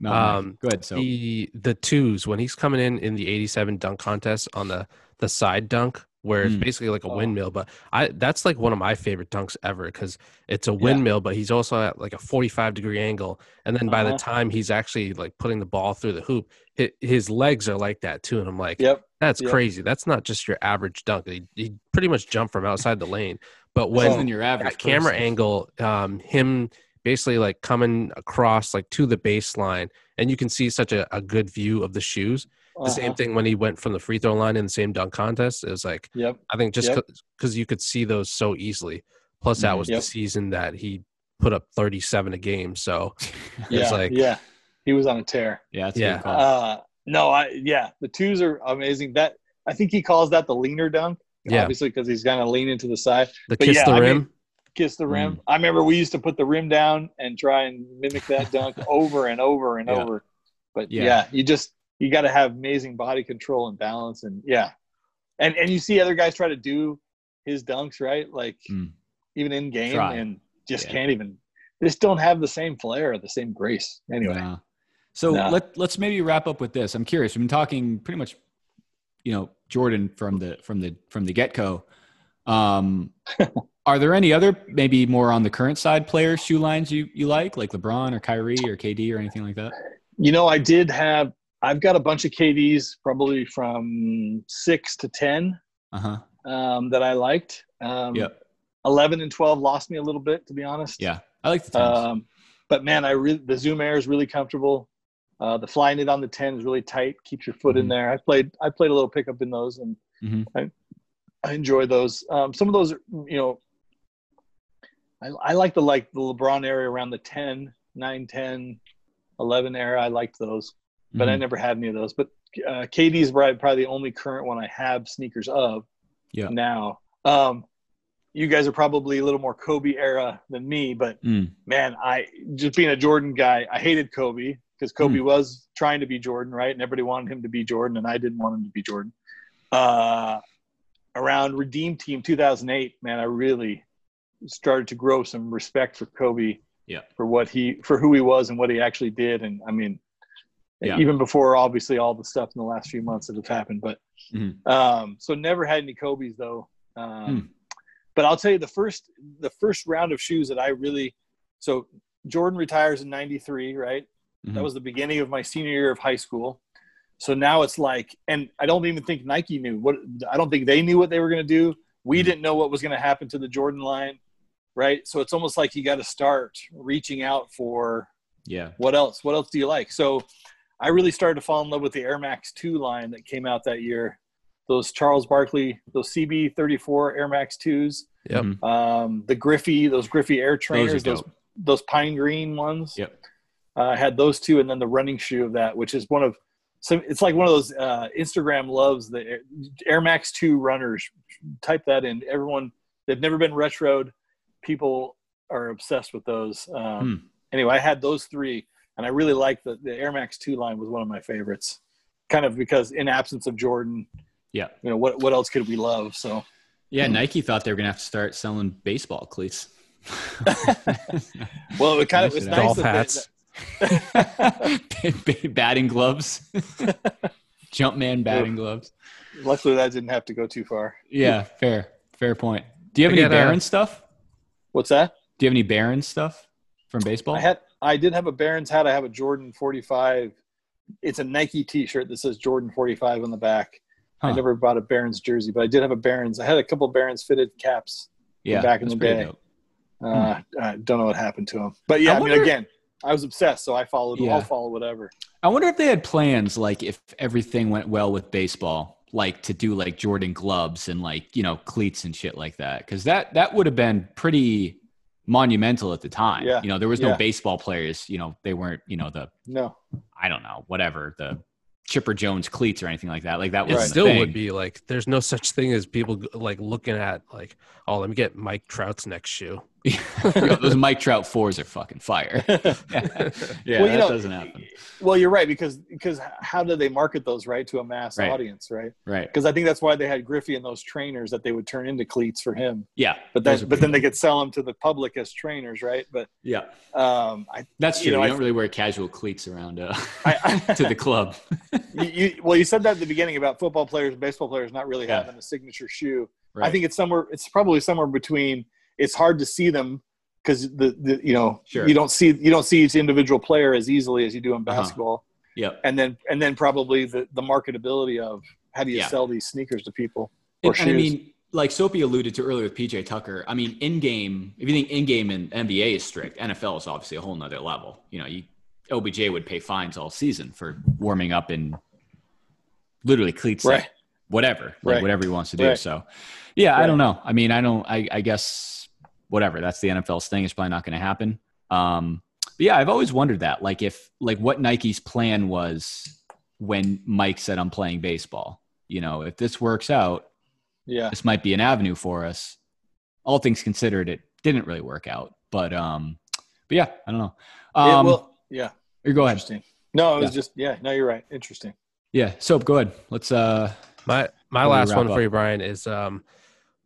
no, Um, go ahead. So the the twos when he's coming in in the 87 dunk contest on the the side dunk where it's Mm. basically like a Oh. windmill but i that's like one of my favorite dunks ever because it's a windmill but he's also at like a 45 degree angle and then by Uh-huh. the time he's actually like putting the ball through the hoop hi his legs are like that too and i'm like Yep. that's yep. crazy that's not just your average dunk he, he pretty much jumped from outside the lane but when your average that camera angle um him basically like coming across like to the baseline and you can see such a, a good view of the shoes the same Uh-huh. thing when he went from the free throw line in the same dunk contest it was like Yep. i think just Yep. because you could see those so easily plus that Mhm. was Yep. the season that he put up 37 a game so Yeah. It's like- yeah. He was on a tear. yeah, that's a Yeah. call. Uh, no, I yeah, the twos are amazing. That I think he calls that the leaner dunk. Yeah. Obviously, because he's gonna lean into the side, the But kiss yeah, the I mean, rim kiss the rim. Mm. I remember we used to put the rim down and try and mimic that dunk over and over and Yeah. over. But Yeah. yeah. you just you got to have amazing body control and balance, and yeah, and and you see other guys try to do his dunks right, like Mm. even in game, Try. and just Yeah. can't even. Just don't have the same flair or the same grace. Anyway, No. So No. let let's maybe wrap up with this. I'm curious. We've been talking pretty much, you know Jordan from the from the from the get go. Um, are there any other maybe more on the current side players shoe lines you you like like LeBron or Kyrie or KD or anything like that? You know, I did have. I've got a bunch of KDs, probably from six to ten, Uh huh. um, that I liked. Um, Yep. Eleven and twelve lost me a little bit, to be honest. Yeah, I like the. Um, but man, I really the Zoom Air is really comfortable. Uh, the Flyknit on the ten is really tight, keeps your foot in Mhm. there. I played I played a little pickup in those, and Mhm. I I enjoy those. Um, some of those, are, you know, I, I like the like the LeBron area around the 10, 9, 10, 11 era. I liked those, but I Mhm. never had any of those. But uh, KD is probably, the only current one I have sneakers of Yeah. now. Um, you guys are probably a little more Kobe era than me, but Mm. man, I just being a Jordan guy, I hated Kobe because Kobe was trying to be Jordan, right? And everybody wanted him to be Jordan, and I didn't want him to be Jordan. Uh, around Redeem Team 2008, man, I really started to grow some respect for Kobe. Yeah. For what he, for who he was, and what he actually did, and I mean, Yeah. even before obviously all the stuff in the last few months that have happened, but Mhm. um, so never had any Kobe's though. Um, Hmm. But I'll tell you the first the first round of shoes that I really so Jordan retires in '93, right? That Mhm. was the beginning of my senior year of high school. So now it's like, and I don't even think Nike knew what. I don't think they knew what they were going to do. We Mhm. didn't know what was going to happen to the Jordan line, right? So it's almost like you got to start reaching out for Yeah. what else? What else do you like? So I really started to fall in love with the Air Max 2 line that came out that year. Those Charles Barkley, those CB34 Air Max 2s, Yep. Mhm. um, the Griffey, those Griffey Air trainers, those dope. those, pine green ones. Yep. Uh, I had those two, and then the running shoe of that, which is one of so it's like one of those uh, Instagram loves the Air, Air Max 2 runners. Type that in. Everyone they've never been retroed. People are obsessed with those. Um, Hmm. Anyway, I had those three, and I really liked the, the Air Max 2 line was one of my favorites. Kind of because in absence of Jordan, Yeah. you know what what else could we love? So Yeah, Nike thought they were gonna have to start selling baseball cleats. well, it kind of Nice it's to nice Golf that hats. batting gloves, Jumpman batting gloves. luckily that didn't have to go too far. Yeah, fair, fair point. Do you have I any got, uh, Baron stuff? What's that? Do you have any Barons stuff from baseball? I had I did have a Barons hat. I have a Jordan 45. It's a Nike T-shirt that says Jordan 45 on the back. I never bought a Barons jersey, but I did have a Barons. I had a couple Barons fitted caps. yeah, back in the day. Uh, I don't know what happened to them, but yeah, I I, mean, again, I was obsessed, so I followed. Yeah. I'll follow whatever. I wonder if they had plans, like if everything went well with baseball, like to do like Jordan gloves and like you know cleats and shit like that, because that that would have been pretty monumental at the time. Yeah, You know, there was no yeah. baseball players. You know, they weren't. You know, the No, I don't know, whatever the Chipper Jones cleats or anything like that. Like that It was still would be like there's no such thing as people like looking at like oh let me get Mike Trout's next shoe. Those Mike Trout fours are fucking fire. yeah, Well, you that know, doesn't happen. Well, you're right because because how do they market those right to a mass Right. audience, right? Right. Because I think that's why they had Griffey and those trainers that they would turn into cleats for him. Yeah. But then but then they could sell them to the public as trainers, right? But Yeah. um, I, That's true. You, know, I- don't really wear casual cleats around uh, I, to the club. you, you, well, you said that at the beginning about football players and baseball players not really Yeah. having a signature shoe. I think it's somewhere. It's probably somewhere between. It's hard to see them because the, the you know Sure. you don't see you don't see each individual player as easily as you do in Uh-huh. basketball. Yep. And then and then probably the the marketability of how do you Yeah. sell these sneakers to people or And, and I mean, like Sophie alluded to earlier with PJ Tucker. I mean, in game, if you think in game and NBA is strict, NFL is obviously a whole nother level. You know, you OBJ would pay fines all season for warming up in literally cleats, Right. whatever, like whatever he wants to do. Right. So, yeah, I don't know. I mean, I don't. I, I guess whatever. That's the NFL's thing. It's probably not going to happen. Um, but yeah, I've always wondered that, like if like what Nike's plan was when Mike said, "I'm playing baseball." You know, if this works out, yeah. this might be an avenue for us. All things considered, it didn't really work out. But um, but yeah, I don't know. It Um, will- yeah. you go ahead. Interesting. No, it was Yeah. just yeah. No, you're right. Interesting. Yeah, soap. Go ahead. Let's. uh My my last one up. for you, Brian, is um,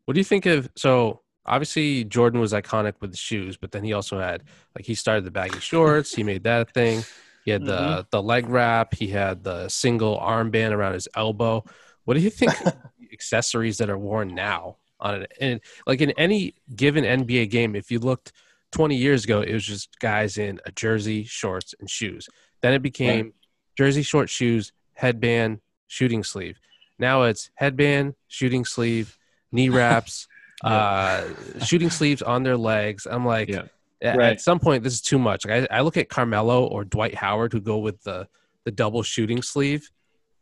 what do you think of? So obviously Jordan was iconic with the shoes, but then he also had like he started the baggy shorts. He made that thing. He had the Mm-hmm. the leg wrap. He had the single armband around his elbow. what do you think accessories that are worn now on it? And like in any given NBA game, if you looked 20 years ago, it was just guys in a jersey, shorts, and shoes. Then it became right. jersey, short, shoes, headband, shooting sleeve. Now it's headband, shooting sleeve, knee wraps, uh, shooting sleeves on their legs. I'm like, yeah. at, right. at, some point, this is too much. Like I, I, look at Carmelo or Dwight Howard who go with the the double shooting sleeve.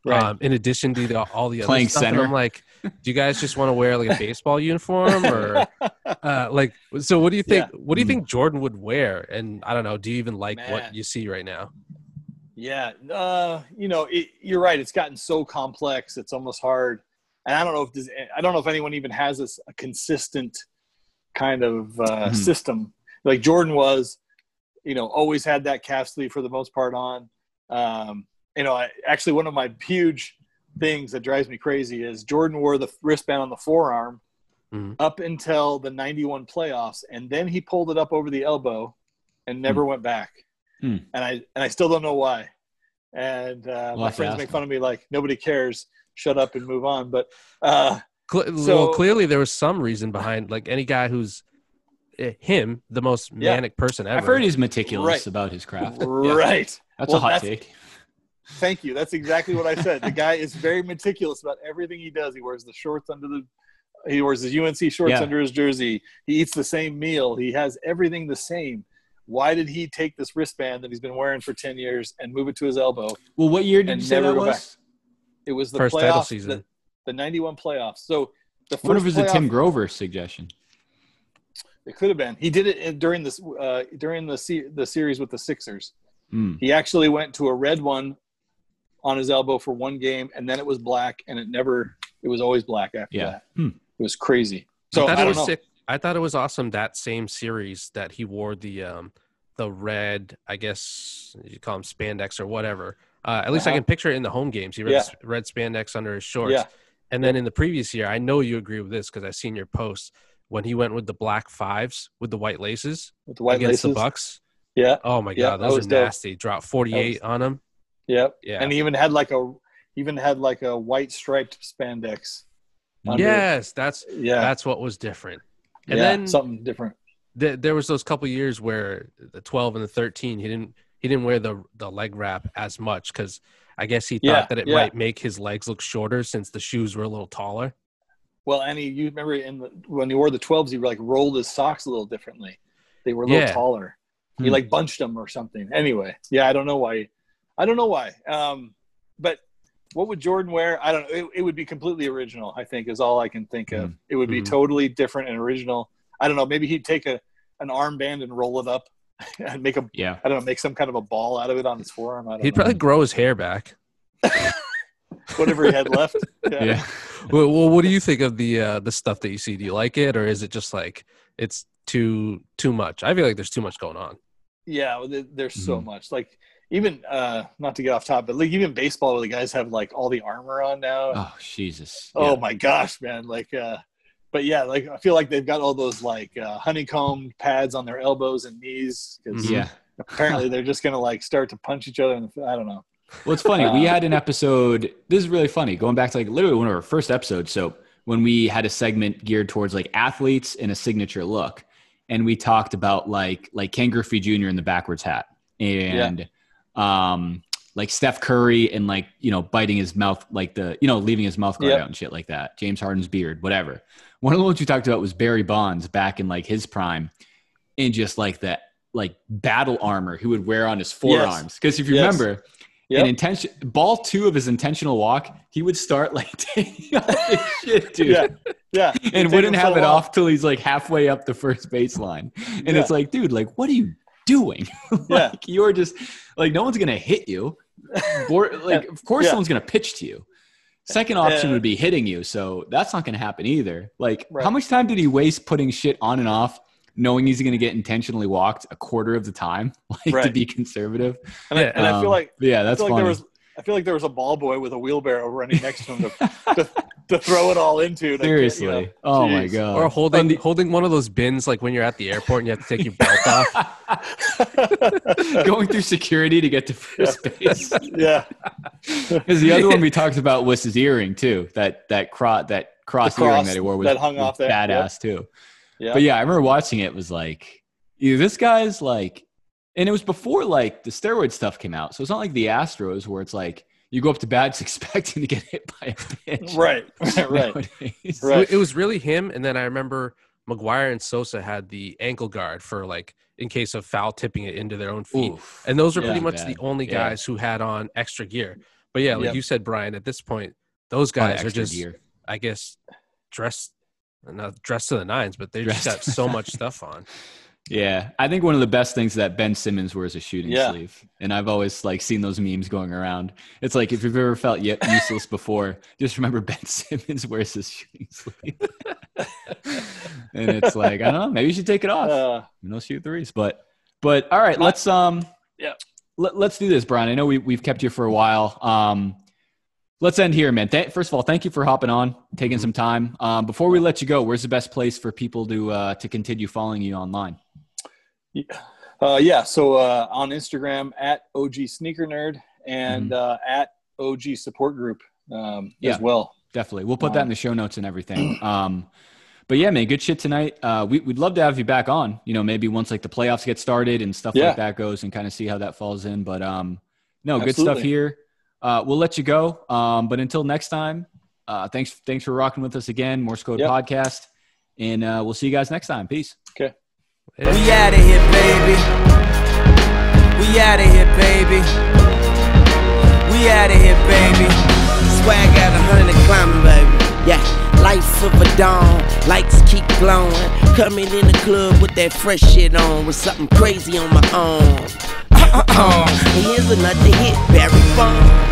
Right. Um, in addition to the, all the playing other stuff, center, I'm like, do you guys just want to wear like a baseball uniform or uh, like? So what do you think? Yeah. What do you think Jordan would wear? And I don't know. Do you even like Man. what you see right now? Yeah, uh, you know, it, you're right. It's gotten so complex. It's almost hard. And I don't know if this, I don't know if anyone even has this a consistent kind of uh, mm-hmm. system like Jordan was. You know, always had that calf sleeve for the most part on. Um, you know, I, actually one of my huge things that drives me crazy is Jordan wore the wristband on the forearm mm-hmm. up until the 91 playoffs and then he pulled it up over the elbow and never mm-hmm. went back. Hmm. And I and I still don't know why. And uh, my friends make fun of me like nobody cares. Shut up and move on. But uh, Cle- so, well, clearly there was some reason behind like any guy who's eh, him, the most manic yeah. person ever. I've heard he's meticulous right. about his craft. Right. Yeah. That's well, a hot that's, take. Thank you. That's exactly what I said. The guy is very meticulous about everything he does. He wears the shorts under the he wears his UNC shorts yeah. under his jersey. He eats the same meal. He has everything the same why did he take this wristband that he's been wearing for 10 years and move it to his elbow? Well, what year did you say that was? Back? It was the first playoffs, title season. The, the 91 playoffs. So the first What if it was a Tim Grover suggestion? It could have been. He did it during this uh, during the the series with the Sixers. Mm. He actually went to a red one on his elbow for one game, and then it was black, and it never. It was always black after yeah. that. Hmm. It was crazy. So I, I don't know. Sick. I thought it was awesome that same series that he wore the um the red, I guess you call them spandex or whatever. Uh, at least uh-huh. I can picture it in the home games. He yeah. red spandex under his shorts. Yeah. And then in the previous year, I know you agree with this because I've seen your posts when he went with the black fives with the white laces with the white against laces. the Bucks. Yeah. Oh my god, those are nasty. Dope. Dropped forty eight on him. Yep. Yeah. And he even had like a even had like a white striped spandex. Under. Yes, that's yeah. That's what was different. And yeah, then something different. The, there was those couple years where the 12 and the 13 he didn't he didn't wear the the leg wrap as much because I guess he thought yeah, that it yeah. might make his legs look shorter since the shoes were a little taller. Well, and he, you remember in the, when he wore the 12s, he like rolled his socks a little differently. They were a little yeah. taller. He hmm. like bunched them or something. Anyway, yeah, I don't know why. I don't know why. Um, but what would Jordan wear? I don't know. It, it, would be completely original. I think is all I can think of. Mm. It would be mm. totally different and original. I don't know. Maybe he'd take a an armband and roll it up and make a yeah. I don't know, make some kind of a ball out of it on his forearm. I don't he'd know. probably grow his hair back. Whatever he had left. Yeah. yeah. Well, well, what do you think of the uh, the stuff that you see? Do you like it, or is it just like it's too too much? I feel like there's too much going on. Yeah, there's so mm-hmm. much. Like even uh not to get off top, but like even baseball, where the guys have like all the armor on now. Oh Jesus! Oh my gosh, man! Like uh but yeah, like I feel like they've got all those like uh, honeycomb pads on their elbows and knees because yeah. apparently they're just gonna like start to punch each other. And I don't know. Well, it's funny. we uh, had an episode. This is really funny. Going back to like literally one of our first episodes. So when we had a segment geared towards like athletes in a signature look, and we talked about like like Ken Griffey Jr. in the backwards hat and yeah. um like Steph Curry and like you know biting his mouth like the you know leaving his mouth guard yep. out and shit like that. James Harden's beard, whatever. One of the ones you talked about was Barry Bonds back in like his prime, and just like that like battle armor he would wear on his forearms. Because yes. if you yes. remember, yep. in intention ball two of his intentional walk, he would start like taking off his shit, dude. Yeah, yeah. and wouldn't have so it long. off till he's like halfway up the first baseline. And yeah. it's like, dude, like what are you doing? like yeah. you're just like no one's gonna hit you. Like of course someone's gonna pitch to you. Second option would be hitting you, so that's not going to happen either. Like, right. how much time did he waste putting shit on and off, knowing he's going to get intentionally walked a quarter of the time, like right. to be conservative? And, I, and um, I feel like yeah, that's I funny. Like there was, I feel like there was a ball boy with a wheelbarrow running next to him to, to, to throw it all into. Seriously, you know, oh geez. my god! Or holding the, holding one of those bins like when you're at the airport and you have to take your belt off. Going through security to get to first yeah. base. Yeah. Because the other one we talked about was his earring too. That that cross that cross, cross earring that he wore was, that hung was off there. badass too. Yeah. But yeah, I remember watching it. it was like, you this guy's like, and it was before like the steroid stuff came out. So it's not like the Astros where it's like you go up to bats expecting to get hit by a pitch. Right. right. nowadays. Right. It was really him, and then I remember McGwire and Sosa had the ankle guard for like in case of foul tipping it into their own feet, Oof. and those were Yeah. pretty much Bad. the only Yeah. guys who had on extra gear. But yeah, like Yep. you said, Brian, at this point, those A lot of guys are just, gear. I guess, dressed not dressed to the nines, but they just got so much stuff on. Yeah, I think one of the best things that Ben Simmons wears a shooting Yeah. sleeve, and I've always like seen those memes going around. It's like if you've ever felt useless before, just remember Ben Simmons wears his shooting sleeve, and it's like I don't know, maybe you should take it off. Uh, You know, shoot threes, but but all right, let's um, Yeah. let, let's do this, Brian. I know we we've kept you for a while. Um, let's end here, man. Th- first of all, thank you for hopping on, taking some time. Um, before we let you go, where's the best place for people to uh, to continue following you online? Uh, yeah. So uh, on Instagram at OG Sneaker Nerd and uh, at OG Support Group um, Yeah. as well. Definitely. We'll put that in the show notes and everything. Um, but yeah, man, good shit tonight. Uh, we, we'd love to have you back on, you know, maybe once like the playoffs get started and stuff Yeah. like that goes and kind of see how that falls in. But um, no, good stuff here. Uh, we'll let you go. Um, but until next time, uh, thanks, thanks for rocking with us again. Morse Code Yep. Podcast. And uh, we'll see you guys next time. Peace. Okay. We out of here, baby. We out of here, baby. We out of here, baby. Swag out a hundred climbing, baby. Yeah, life of a dawn, lights keep glowing. Coming in the club with that fresh shit on, with something crazy on my arm. and here's another hit, Barry Bond.